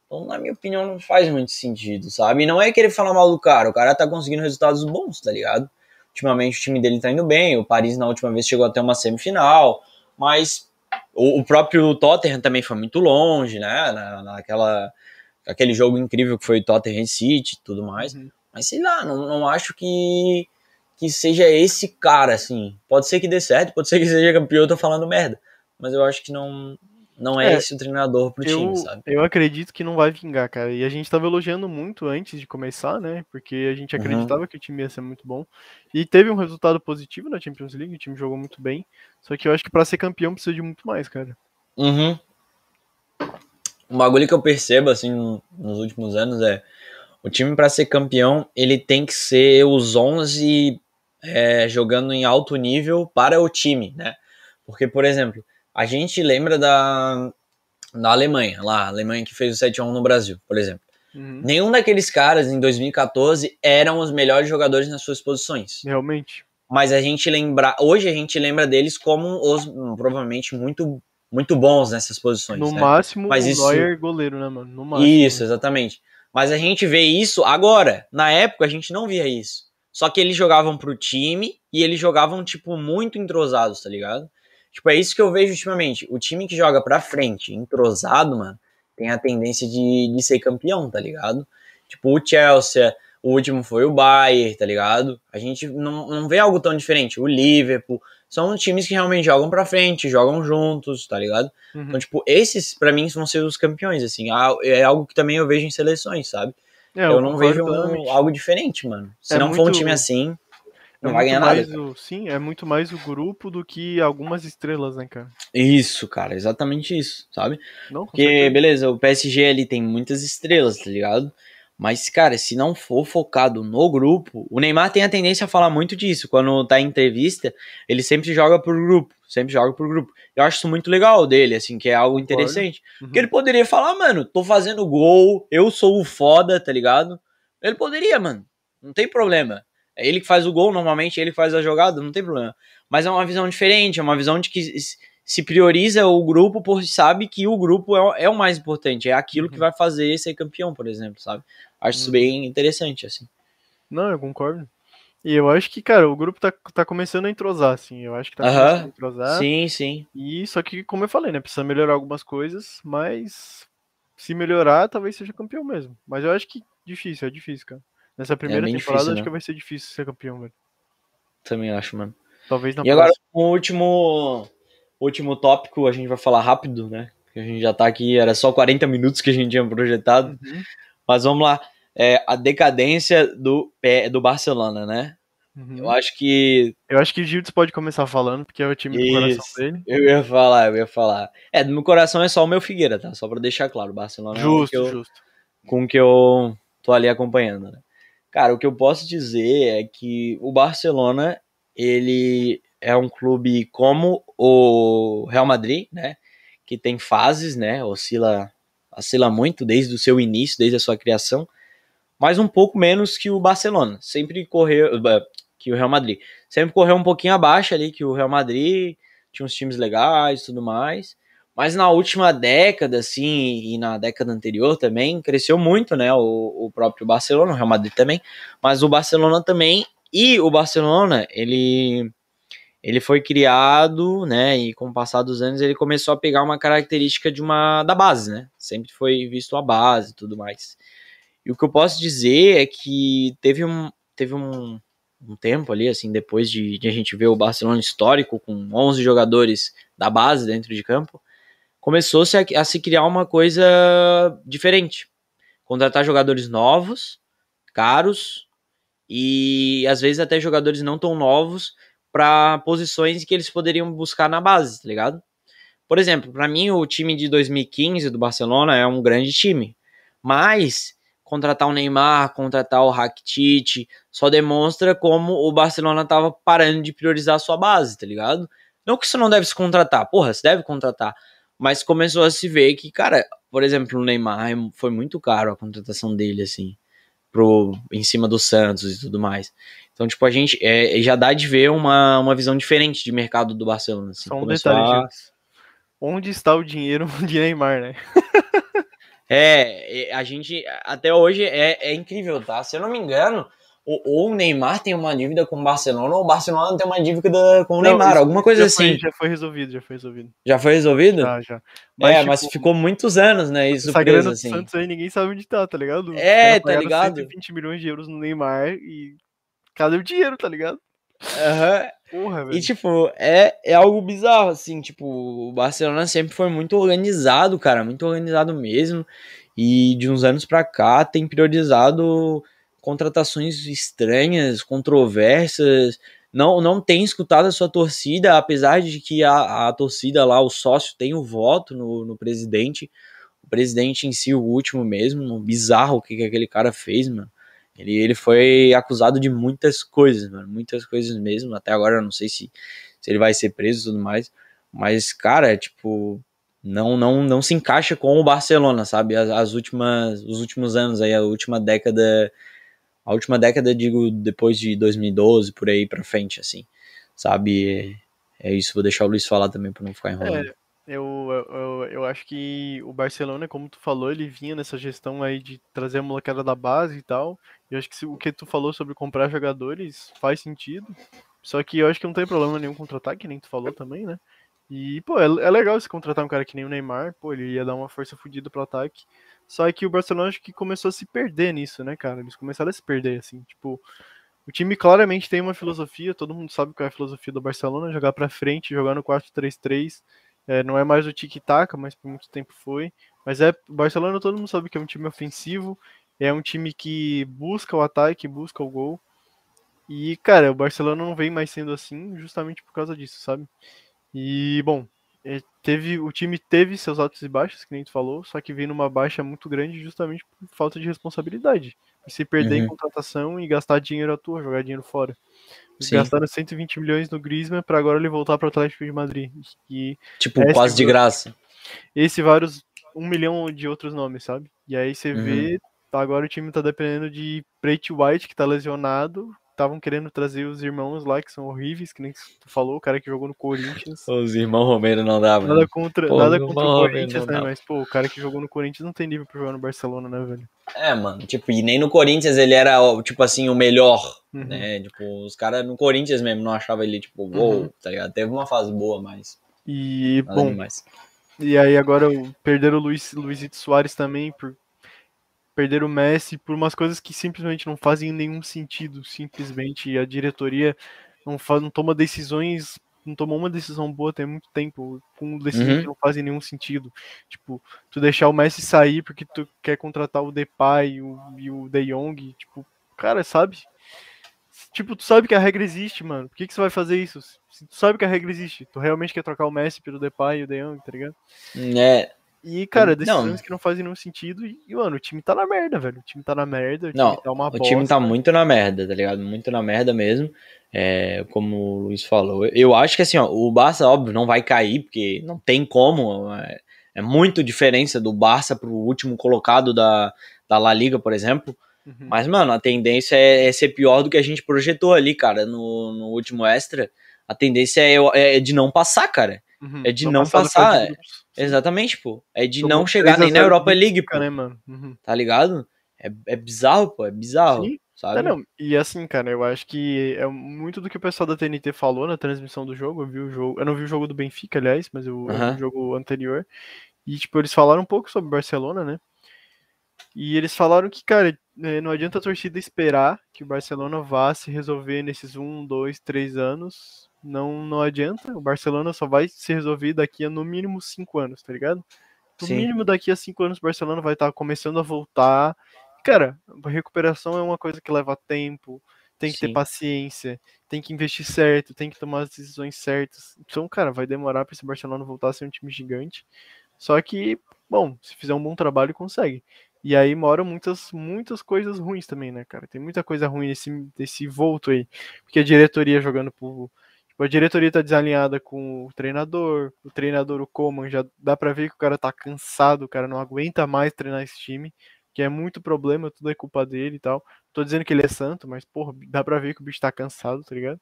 Então, na minha opinião, não faz muito sentido, sabe? E não é querer falar mal do cara, o cara tá conseguindo resultados bons, tá ligado? Ultimamente o time dele tá indo bem, o Paris na última vez chegou até uma semifinal, mas o, o próprio Tottenham também foi muito longe, né? Na, naquela, aquele jogo incrível que foi o Tottenham City e tudo mais. Uhum. Mas sei lá, não, não acho que, que seja esse cara, assim. Pode ser que dê certo, pode ser que seja campeão, eu tô falando merda. Mas eu acho que não, não é, É, esse o treinador pro Eu, time, sabe? eu acredito que não vai vingar, cara. E a gente tava elogiando muito antes de começar, né? Porque a gente Uhum. acreditava que o time ia ser muito bom. E teve um resultado positivo na Champions League, o time jogou muito bem. Só que eu acho que pra ser campeão precisa de muito mais, cara. Uhum. Um bagulho que eu percebo, assim, no- nos últimos anos é o time pra ser campeão, ele tem que ser os 11 é, jogando em alto nível para o time, né? Porque, por exemplo, a gente lembra da, da Alemanha, lá, a Alemanha que fez o 7x1 no Brasil, por exemplo. Uhum. Nenhum daqueles caras em 2014 eram os melhores jogadores nas suas posições. Realmente. Mas a gente lembra, hoje a gente lembra deles como os provavelmente muito muito bons nessas posições. No né? máximo, Mas o isso- Neuer goleiro, né, mano? No máximo. Isso, exatamente. Mas a gente vê isso agora. Na época a gente não via isso. Só que eles jogavam pro time e eles jogavam, tipo, muito entrosados, tá ligado? Tipo, é isso que eu vejo ultimamente. O time que joga pra frente, entrosado, mano, tem a tendência de, de ser campeão, tá ligado? Tipo, o Chelsea, o último foi o Bayern, tá ligado? A gente não, não vê algo tão diferente. O Liverpool. São times que realmente jogam pra frente, jogam juntos, tá ligado? Uhum. Então, tipo, esses, pra mim, vão ser os campeões, assim. Ah, É algo que também eu vejo em seleções, sabe? É, eu não concordo vejo um- algo diferente, mano. Se É não for um muito- time assim, não É vai muito ganhar nada. o- sim, é muito mais o grupo do que algumas estrelas, né, cara? Isso, cara, exatamente isso, sabe? Não, Porque, certeza. beleza, o PSG ali tem muitas estrelas, tá ligado? Mas, cara, se não for focado no grupo, o Neymar tem a tendência a falar muito disso. Quando tá em entrevista, ele sempre joga por grupo, sempre joga por grupo. Eu acho isso muito legal dele, assim, que é algo interessante. Uhum. Porque ele poderia falar, mano, tô fazendo gol, eu sou o foda, tá ligado? Ele poderia, mano. Não tem problema. É ele que faz o gol, normalmente, ele que faz a jogada, não tem problema. Mas é uma visão diferente, é uma visão de que se prioriza o grupo por sabe que o grupo é, é o mais importante, é aquilo que Uhum. vai fazer ser campeão, por exemplo, sabe? Acho isso Uhum. bem interessante, assim. Não, eu concordo. E eu acho que, cara, o grupo tá, tá começando a entrosar, assim. Eu acho que tá Aham. começando a entrosar. Sim, sim. E só que, como eu falei, né? Precisa melhorar algumas coisas, mas se melhorar, talvez seja campeão mesmo. Mas eu acho que difícil, é difícil, cara. Nessa primeira bem temporada, difícil, acho né? que vai ser difícil ser campeão, velho. Também acho, mano. Talvez na E agora, o último, último tópico, a gente vai falar rápido, né? Porque a gente já tá aqui, era só 40 minutos que a gente tinha projetado. Uhum, Mas vamos lá. É, a decadência do, pé- do Barcelona, né? uhum. Eu acho que. Eu acho que o Gildes pode começar falando, porque é o time do coração Isso. dele. Eu ia falar, eu ia falar. É, do meu coração é só o meu Figueira, tá? Só pra deixar claro. O Barcelona é o Justo, que eu, justo. com o que eu tô ali acompanhando, né? Cara, o que eu posso dizer é que o Barcelona, ele é um clube como o Real Madrid, né? Que tem fases, né? Oscila, oscila muito desde o seu início, desde a sua criação, mas um pouco menos que o Barcelona. Sempre correu, eh, que o Real Madrid. Sempre correu um pouquinho abaixo ali que o Real Madrid, tinha uns times legais e tudo mais. Mas na última década, assim, e na década anterior também, cresceu muito, né? O, o próprio Barcelona, o Real Madrid também, mas o Barcelona também. E o Barcelona, ele, ele foi criado, né? E com o passar dos anos, ele começou a pegar uma característica de uma da base, né? Sempre foi visto a base e tudo mais. E o que eu posso dizer é que teve um, teve um, um tempo ali, assim, depois de, de a gente ver o Barcelona histórico, com 11 jogadores da base dentro de campo, começou-se a, a se criar uma coisa diferente. Contratar jogadores novos, caros, e às vezes até jogadores não tão novos para posições que eles poderiam buscar na base, tá ligado? Por exemplo, para mim o time de 2015 do Barcelona é um grande time, mas contratar o Neymar, contratar o Rakitic, só demonstra como o Barcelona tava parando de priorizar a sua base, tá ligado? Não que isso não deve se contratar, porra, se deve contratar, mas começou a se ver que, cara, por exemplo, o Neymar foi muito caro a contratação dele, assim, pro, em cima do Santos e tudo mais. Então, tipo, a gente é, já dá de ver uma, uma visão diferente de mercado do Barcelona. Assim, Só um detalhe, a-. Onde está o dinheiro (laughs) de Neymar, né? É, é, a gente até hoje é, é incrível, tá? Se eu não me engano, ou, ou o Neymar tem uma dívida com o Barcelona, ou o Barcelona tem uma dívida com o Não, Neymar, alguma coisa assim. Foi, já foi resolvido, já foi resolvido. Já foi resolvido? Já, já. é, tipo, mas ficou muitos anos, né? Isso essa preso, assim. Santos aí ninguém sabe onde tá, tá ligado? É, tá ligado? 120 milhões de euros no Neymar e cadê o dinheiro, tá ligado? Aham. Porra, velho. E, tipo, é, é algo bizarro, assim, tipo, o Barcelona sempre foi muito organizado, cara, muito organizado mesmo. E de uns anos pra cá tem priorizado contratações estranhas, controversas. Não, não tem escutado a sua torcida, apesar de que a, a torcida lá, o sócio, tem o voto no, no presidente. O presidente em si, o último mesmo, bizarro o que, que aquele cara fez, mano. Ele, ele foi acusado de muitas coisas, mano. Muitas coisas mesmo. Até agora eu não sei se, se ele vai ser preso e tudo mais. Mas, cara, tipo, não, não, não se encaixa com o Barcelona, sabe? As, as últimas, os últimos anos aí, a última década. A última década, digo, depois de 2012, por aí pra frente, assim. Sabe? É isso, vou deixar o Luiz falar também pra não ficar enrolando. É, eu, eu, eu, acho que o Barcelona, como tu falou, ele vinha nessa gestão aí de trazer a molecada da base e tal. E eu acho que se- o que tu falou sobre comprar jogadores faz sentido. Só que eu acho que não tem problema nenhum contratar, que nem tu falou também, né? E, pô, é, é legal se contratar um cara que nem o Neymar, pô, ele ia dar uma força fodida pro ataque. Só que o Barcelona acho que começou a se perder nisso, né, cara? Eles começaram a se perder, assim, tipo. O time claramente tem uma filosofia, todo mundo sabe qual é a filosofia do Barcelona, jogar pra frente, jogar no 4-3-3. É, não é mais o tic-tac, mas por muito tempo foi. Mas é o Barcelona, todo mundo sabe que é um time ofensivo, é um time que busca o ataque, busca o gol. E, cara, o Barcelona não vem mais sendo assim justamente por causa disso, sabe? E, bom, teve, o time teve seus altos e baixos, que nem tu falou, só que veio numa baixa muito grande justamente por falta de responsabilidade. E se perder em Uhum. contratação e gastar dinheiro à toa, jogar dinheiro fora. Sim. gastaram 120 milhões no Griezmann para agora ele voltar para o Atlético de Madrid. E Tipo, quase de graça. esse vários um milhão de outros nomes, sabe? E aí você Uhum. vê, agora o time tá dependendo de Prate White, que tá lesionado, estavam querendo trazer os irmãos lá, que são horríveis, que nem tu falou, o cara que jogou no Corinthians. Os irmãos Romero não dava. Nada contra, Pô, nada contra o Corinthians, né? Mas, pô, o cara que jogou no Corinthians não tem nível pra jogar no Barcelona, né, velho? É, mano, tipo, e nem no Corinthians ele era, tipo assim, o melhor, Uhum. né? Tipo, os caras no Corinthians mesmo não achavam ele, tipo, uou, Uhum. tá ligado? Teve uma fase boa, mas E, nada bom, demais. E aí agora perderam o Luiz, Luizito Soares também, por perder o Messi por umas coisas que simplesmente não fazem nenhum sentido. Simplesmente a diretoria não, faz, não toma decisões, não tomou uma decisão boa tem muito tempo, com decisões Uhum. que não fazem nenhum sentido. Tipo, tu deixar o Messi sair porque tu quer contratar o Depay o, e o De Jong, tipo, cara, sabe? Tipo, tu sabe que a regra existe, mano. Por que, que você vai fazer isso? Se tu sabe que a regra existe, tu realmente quer trocar o Messi pelo Depay e o De Jong, tá ligado? É, E, cara, Não. decisões que não fazem nenhum sentido. E, mano, o time tá na merda, velho. O time tá na merda. O time Não, tá uma o bosta. time tá muito na merda, tá ligado? Muito na merda mesmo. É, como o Luiz falou. Eu- Eu acho que assim, ó, o Barça, óbvio, não vai cair, porque não tem como. É, é muito diferença do Barça pro último colocado da, da La Liga, por exemplo. Uhum. Mas, mano, a tendência é, é ser pior do que a gente projetou ali, cara, no, no último extra. A tendência é, é de não passar, cara. Uhum. é de Vão não passar passar. Sim. Exatamente, pô. É de Tomou não chegar 3 a nem na 0 Europa League, pô. né, mano? Uhum. Tá ligado? É, é bizarro, pô. É bizarro. Sim. Sabe? Não, não, e assim, cara, eu acho que é muito do que o pessoal da TNT falou na transmissão do jogo. Eu vi o jogo. Eu não vi o jogo do Benfica, aliás, mas eu, eu vi o jogo anterior. E, tipo, eles falaram um pouco sobre Barcelona, né? E eles falaram que, cara, eh, não adianta a torcida esperar que o Barcelona vá se resolver nesses um, dois, três anos. Não, não adianta. O Barcelona só vai se resolver daqui a no mínimo cinco anos, tá ligado? No Sim. mínimo daqui a cinco anos o Barcelona vai estar começando a voltar. Cara, a recuperação é uma coisa que leva tempo, tem que ter Sim. paciência, tem que investir certo, tem que tomar as decisões certas. Então, cara, vai demorar para esse Barcelona voltar a ser um time gigante. Só que, bom, se fizer um bom trabalho, consegue. E aí moram muitas, muitas coisas ruins também, né, cara? Tem muita coisa ruim nesse, nesse volto aí. Porque a diretoria jogando por. A diretoria tá desalinhada com o treinador. O treinador, o Coman, já dá pra ver que o cara tá cansado, o cara não aguenta mais treinar esse time. Que é muito problema, tudo é culpa dele e tal. Tô dizendo que ele é santo, mas, porra, dá pra ver que o bicho tá cansado, tá ligado?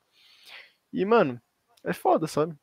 E, mano, é foda, sabe?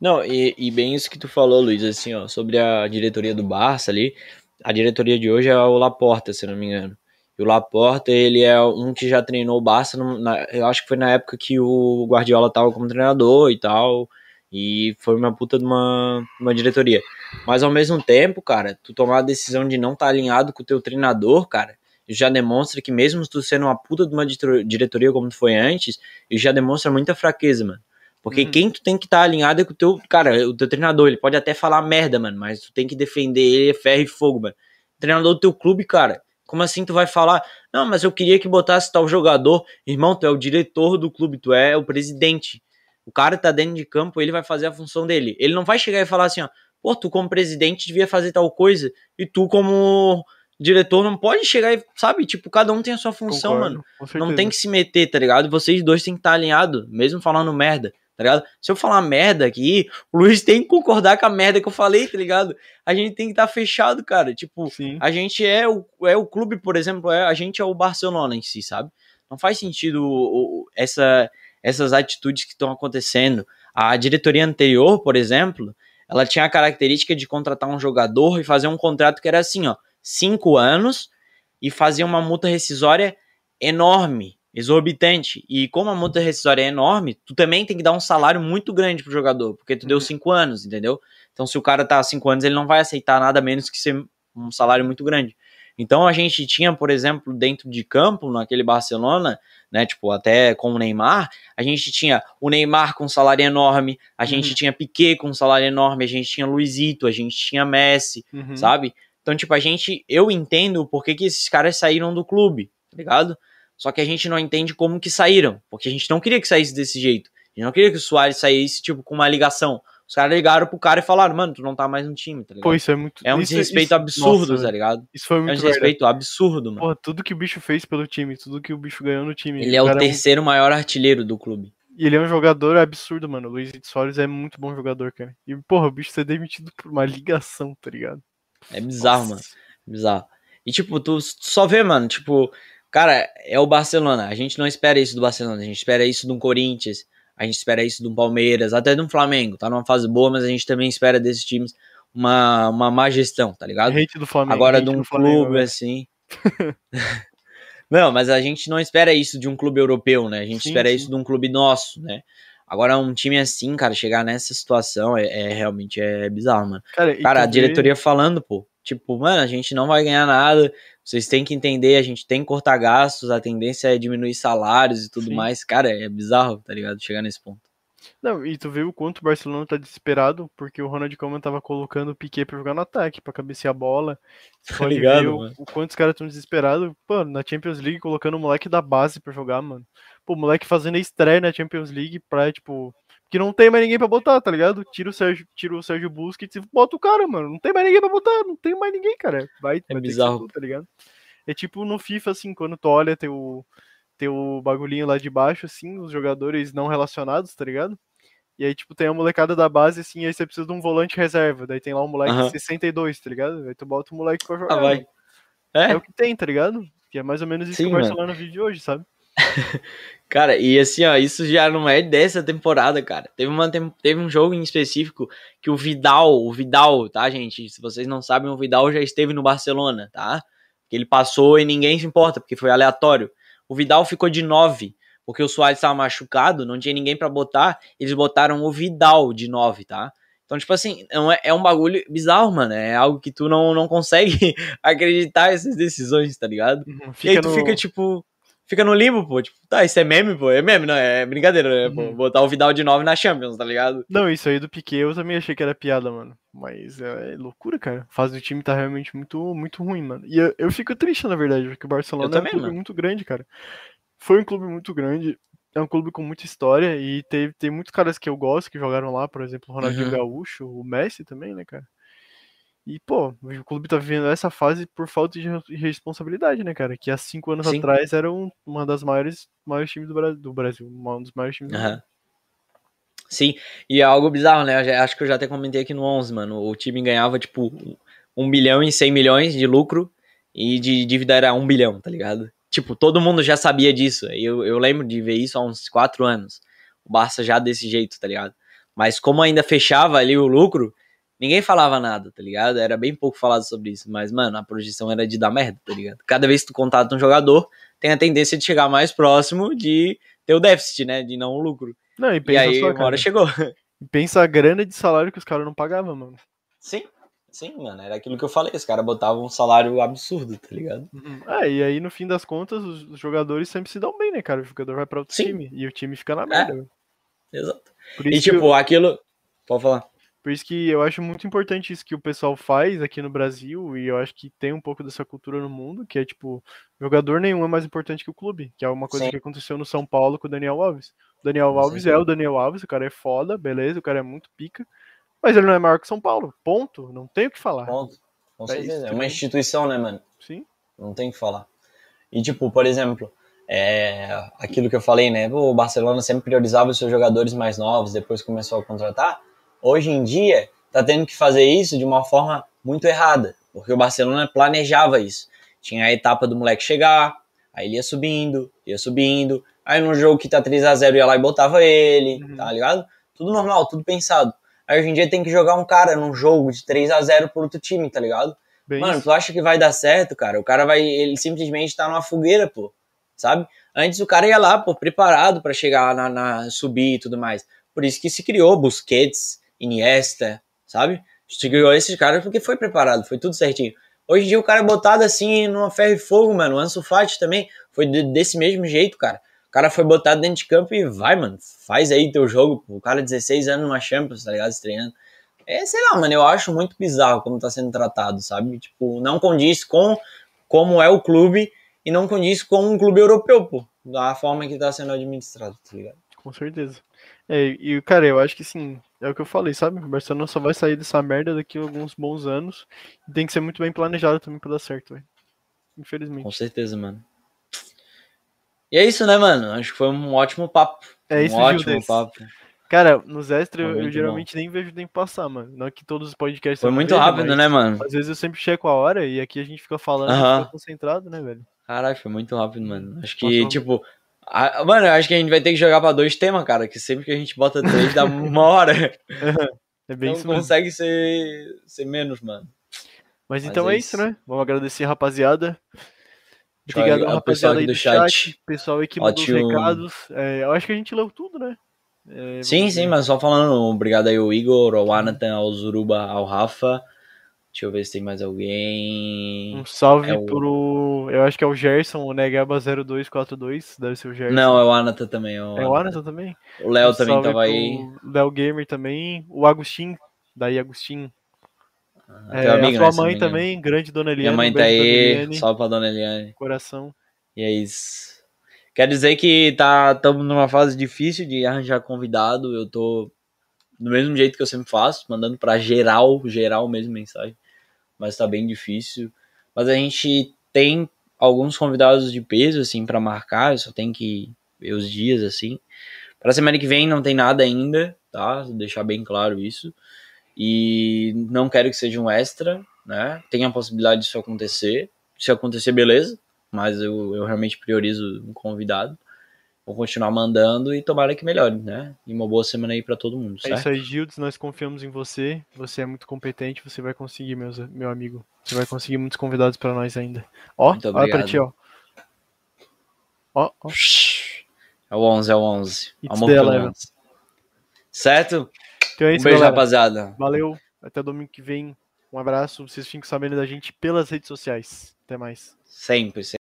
Não, e, e bem isso que tu falou, Luiz, assim, ó, sobre a diretoria do Barça ali. A diretoria de hoje é o Laporta, se não me engano. E o Laporta, ele é um que já treinou o Barça, na- eu acho que foi na época que o Guardiola tava como treinador e tal. E foi uma puta de uma, uma diretoria. Mas ao mesmo tempo, cara, tu tomar a decisão de não estar alinhado com o teu treinador, cara, já demonstra que mesmo tu sendo uma puta de uma diretoria como tu foi antes, já demonstra muita fraqueza, mano. Porque Uhum. quem tu tem que estar alinhado é com o teu, cara, o teu treinador, ele pode até falar merda, mano, mas tu tem que defender ele, é ferro e fogo, mano. Treinador do teu clube, cara, como assim tu vai falar, não, mas eu queria que botasse tal jogador, irmão, tu é o diretor do clube, tu é o presidente. O cara tá dentro de campo, ele vai fazer a função dele. Ele não vai chegar e falar assim, ó, pô, tu como presidente devia fazer tal coisa, e tu como diretor não pode chegar e, sabe, tipo, cada um tem a sua função, Concordo, mano. Não tem que se meter, tá ligado? Vocês dois tem que estar alinhados, mesmo falando merda, tá ligado? Se eu falar merda aqui, o Luiz tem que concordar com a merda que eu falei, tá ligado? A gente tem que estar fechado, cara. Tipo, Sim. a gente é o, é o clube, por exemplo, é, a gente é o Barcelona em si, sabe? Não faz sentido o- o- essa, essas atitudes que estão acontecendo. A diretoria anterior, por exemplo, ela tinha a característica de contratar um jogador e fazer um contrato que era assim, ó, cinco anos e fazer uma multa rescisória enorme, exorbitante. E como a multa rescisória é enorme, tu também tem que dar um salário muito grande pro jogador, porque tu deu Uhum. cinco anos, entendeu? Então, se o cara tá há cinco anos, ele não vai aceitar nada menos que ser um salário muito grande. Então, a gente tinha, por exemplo, dentro de campo, naquele Barcelona, né, tipo, até com o Neymar, a gente tinha o Neymar com um salário enorme, a gente Uhum. tinha Piquet com um salário enorme, a gente tinha Luizito, a gente tinha Messi, Uhum. sabe? Então, tipo, a gente, eu entendo por que, que esses caras saíram do clube, tá ligado? Só que a gente não entende como que saíram, porque a gente não queria que saísse desse jeito. A gente não queria que o Soares saísse, tipo, com uma ligação. Os caras ligaram pro cara e falaram, mano, tu não tá mais no time, tá ligado? Pô, isso é muito. é um isso- desrespeito isso- absurdo, nossa, tá ligado? Isso foi É um muito verdade. desrespeito absurdo, mano. Porra, tudo que o bicho fez pelo time, tudo que o bicho ganhou no time. Ele é o cara um- terceiro maior artilheiro do clube. E ele é um jogador absurdo, mano. O Luiz Soares é muito bom jogador, cara. E, porra, o bicho ser demitido por uma ligação, tá ligado? É bizarro, Nossa. mano. Bizarro. E, tipo, tu só vê, mano, tipo, Cara, é o Barcelona. A gente não espera isso do Barcelona. A gente espera isso um Corinthians. A gente espera isso um Palmeiras, até um Flamengo. Tá numa fase boa, mas a gente também espera desses times uma, uma má gestão, tá ligado? Hate do Flamengo. Agora de um do Flamengo, clube velho. assim. (laughs) não, mas a gente não espera isso de um clube europeu, né? A gente Sim, espera sim. isso de um clube nosso, né? Agora, um time assim, cara, chegar nessa situação é, é realmente é bizarro, mano. Cara, Cara, a vê- diretoria falando, pô, tipo, mano, a gente não vai ganhar nada, vocês têm que entender, a gente tem que cortar gastos, a tendência é diminuir salários e tudo Sim. mais. Cara, é bizarro, tá ligado? Chegar nesse ponto. Não, e tu vê o quanto o Barcelona tá desesperado, porque o Ronald Koeman tava colocando o Piquet pra jogar no ataque, pra cabecear a bola. (laughs) Você Tá ligado, o, mano? o quanto os caras tão desesperados. Pô, na Champions League, colocando o moleque da base pra jogar, mano. Pô, o moleque fazendo a estreia na Champions League pra, tipo... Que não tem mais ninguém pra botar, tá ligado? Tira o Sérgio, tira o Sérgio Busquets e bota o cara, mano. Não tem mais ninguém pra botar, não tem mais ninguém, cara. Vai, vai que ser bizarro. tu, tá ligado? É tipo no FIFA, assim, quando tu olha teu, teu bagulhinho lá de baixo, assim, os jogadores não relacionados, tá ligado? E aí, tipo, tem a molecada da base, assim, aí você precisa de um volante reserva. Daí tem lá um moleque Aham. de 62, tá ligado? Aí tu bota o moleque pra jogar. Ah, vai. É É, o que tem, tá ligado? Que é mais ou menos isso Sim, que o mano. Barcelona vive hoje, sabe? Cara, e assim, ó, isso já não é dessa temporada, cara. Teve, uma, teve um jogo em específico que o Vidal, o Vidal, tá, gente? Se vocês não sabem, o Vidal já esteve no Barcelona, tá? Que ele passou e ninguém se importa, porque foi aleatório. O Vidal ficou de 9, porque o Soares estava machucado, não tinha ninguém pra botar, eles botaram o Vidal de 9, tá? Então, tipo assim, é um, é um bagulho bizarro, mano. É algo que tu não, não consegue (laughs) acreditar essas decisões, tá ligado? Uhum, e aí tu no... fica, tipo, fica no limbo, pô. Tipo, tá, isso é meme, pô. É meme, não, é brincadeira, né? Pô, Uhum. botar o Vidal de 9 na Champions, tá ligado? Não, isso aí do Piquet eu também achei que era piada, mano. Mas é loucura, cara. A fase do time tá realmente muito, muito ruim, mano. E eu, eu fico triste, na verdade, porque o Barcelona Eu também, é um clube mano. muito grande, cara. Foi um clube muito grande. É um clube com muita história e teve, tem muitos caras que eu gosto que jogaram lá, por exemplo, o Ronaldinho Uhum. Gaúcho, o Messi também, né, cara? E, pô, o clube tá vivendo essa fase por falta de re- responsabilidade, né, cara? Que há cinco anos Sim. atrás era um, uma das maiores, maiores times do, Bra- do Brasil. Um dos maiores times do Aham. Sim, e é algo bizarro, né? Já- acho que eu já até comentei aqui no 11, mano. O time ganhava, tipo, 1 bilhão e 100 milhões de lucro e de dívida era 1 bilhão, tá ligado? Tipo, todo mundo já sabia disso. Eu, eu lembro de ver isso há uns 4 anos. O Barça já desse jeito, tá ligado? Mas como ainda fechava ali o lucro, ninguém falava nada, tá ligado? Era bem pouco falado sobre isso. Mas, mano, a projeção era de dar merda, tá ligado? Cada vez que tu contrata um jogador, tem a tendência de chegar mais próximo de ter o déficit, né? De não o lucro. Não, e E aí, uma cara. hora chegou. Pensa a grana de salário que os caras não pagavam, mano. Sim, sim, mano. Era aquilo que eu falei. Os caras botavam um salário absurdo, tá ligado? Ah, e aí no fim das contas, os, jogadores sempre se dão bem, né, cara? O jogador vai pra outro Sim. time e o time fica na merda. velho. Exato. Por E tipo, eu, aquilo. Pode falar. Por isso que eu acho muito importante isso que o pessoal faz aqui no Brasil, e eu acho que tem um pouco dessa cultura no mundo, que é tipo, jogador nenhum é mais importante que o clube, que é uma coisa Sim. que aconteceu no São Paulo com o Daniel Alves. O Daniel Alves é certeza. o Daniel Alves, o cara é foda, beleza, o cara é muito pica, mas ele não é maior que o São Paulo. Ponto. Não tem o que falar. Ponto. Com É certeza. isso, é uma instituição, né, mano? Sim. Não tem o que falar. E, tipo, por exemplo, é, aquilo que eu falei, né? O Barcelona sempre priorizava os seus jogadores mais novos, depois começou a contratar. Hoje em dia, tá tendo que fazer isso de uma forma muito errada, porque o Barcelona planejava isso. Tinha a etapa do moleque chegar, aí ele ia subindo, ia subindo, aí no jogo que tá 3 a 0 ia lá e botava ele, Uhum. tá ligado? Tudo normal, tudo pensado. Aí hoje em dia tem que jogar um cara num jogo de 3 a 0 pro outro time, tá ligado? Bem Mano, isso. tu acha que vai dar certo, cara? O cara vai, ele simplesmente tá numa fogueira, pô, sabe? Antes o cara ia lá, pô, preparado pra chegar na, na subir e tudo mais. Por isso que se criou Busquets, Iniesta, sabe? Criou esses caras porque foi preparado, foi tudo certinho. Hoje em dia o cara é botado assim numa ferro e fogo, mano. O Ansu Fati também foi de- desse mesmo jeito, cara. O cara foi botado dentro de campo e vai, mano. Faz aí teu jogo. O cara 16 anos numa Champions, tá ligado? Estreando. É, sei lá, mano, eu acho muito bizarro como tá sendo tratado, sabe? Tipo, não condiz com como é o clube e não condiz com um clube europeu, pô. Da forma que tá sendo administrado, tá ligado? Com certeza. É, e, cara, eu acho que sim, é o que eu falei, sabe? O Barcelona só vai sair dessa merda daqui a alguns bons anos. E tem que ser muito bem planejado também pra dar certo, velho. Infelizmente. Com certeza, mano. E é isso, né, mano? Acho que foi um ótimo papo. É isso, um ótimo Gildes. papo. Cara, nos extras eu, eu geralmente nem vejo o tempo passar, mano. Não é que todos os podcasts Foi muito vejo, rápido, né, mano? Às vezes eu sempre checo a hora e aqui a gente fica falando e Aham. fica concentrado, né, velho? Caralho, foi muito rápido, mano. Acho que, Passou. tipo. Mano, eu acho que a gente vai ter que jogar pra dois temas, cara. Que sempre que a gente bota três dá (laughs) uma hora. É bem Não isso consegue ser, ser menos, mano. Mas Mas então é é isso, né? Vamos agradecer, rapaziada. Obrigado, rapaziada pessoal aí do do chat. chat. Pessoal aí que mandou os recados. É, eu acho que a gente leu tudo, né? É, Sim, sim, mas só falando, obrigado aí ao Igor, ao Anatan, ao Zuruba, ao Rafa. Deixa eu ver se tem mais alguém. Um salve É o- pro. Eu acho que é o Gerson, o Negaba0242. Deve ser o Gerson. Não, é o Anatan também. É o, É o. Anderson também? O Léo Um também tava aí. pro Léo Gamer também. O Agostinho. Daí, Agostinho. É, Teu amigo, a né, sua mãe também, grande Dona Eliane. Minha mãe tá aí. Eliane, Salve pra dona Eliane. Coração. E é isso. Quer dizer que tá estamos numa fase difícil de arranjar convidado. Eu tô do mesmo jeito que eu sempre faço, mandando pra geral, geral mesmo mensagem. Mas tá bem difícil. Mas a gente tem alguns convidados de peso assim pra marcar, eu só tem que ver os dias assim. Pra semana que vem não tem nada ainda, tá? Vou deixar bem claro isso. E não quero que seja um extra, né? Tem a possibilidade disso acontecer. Se acontecer, beleza mas eu, eu realmente priorizo um convidado. Vou continuar mandando e tomara que melhore, né? E uma boa semana aí pra todo mundo, É certo? isso aí, Gildes. Nós confiamos em você. Você é muito competente. Você vai conseguir, meus, meu amigo. Você vai conseguir muitos convidados pra nós ainda. Ó, olha pra obrigado. ti, ó. Ó, ó. É o 11, é o 11. It's Amor the pelo eleven. 11. Certo? Então é Um isso, beijo, galera. rapaziada. Valeu. Até domingo que vem. Um abraço. Vocês ficam sabendo da gente pelas redes sociais. Até mais. Sempre, sempre.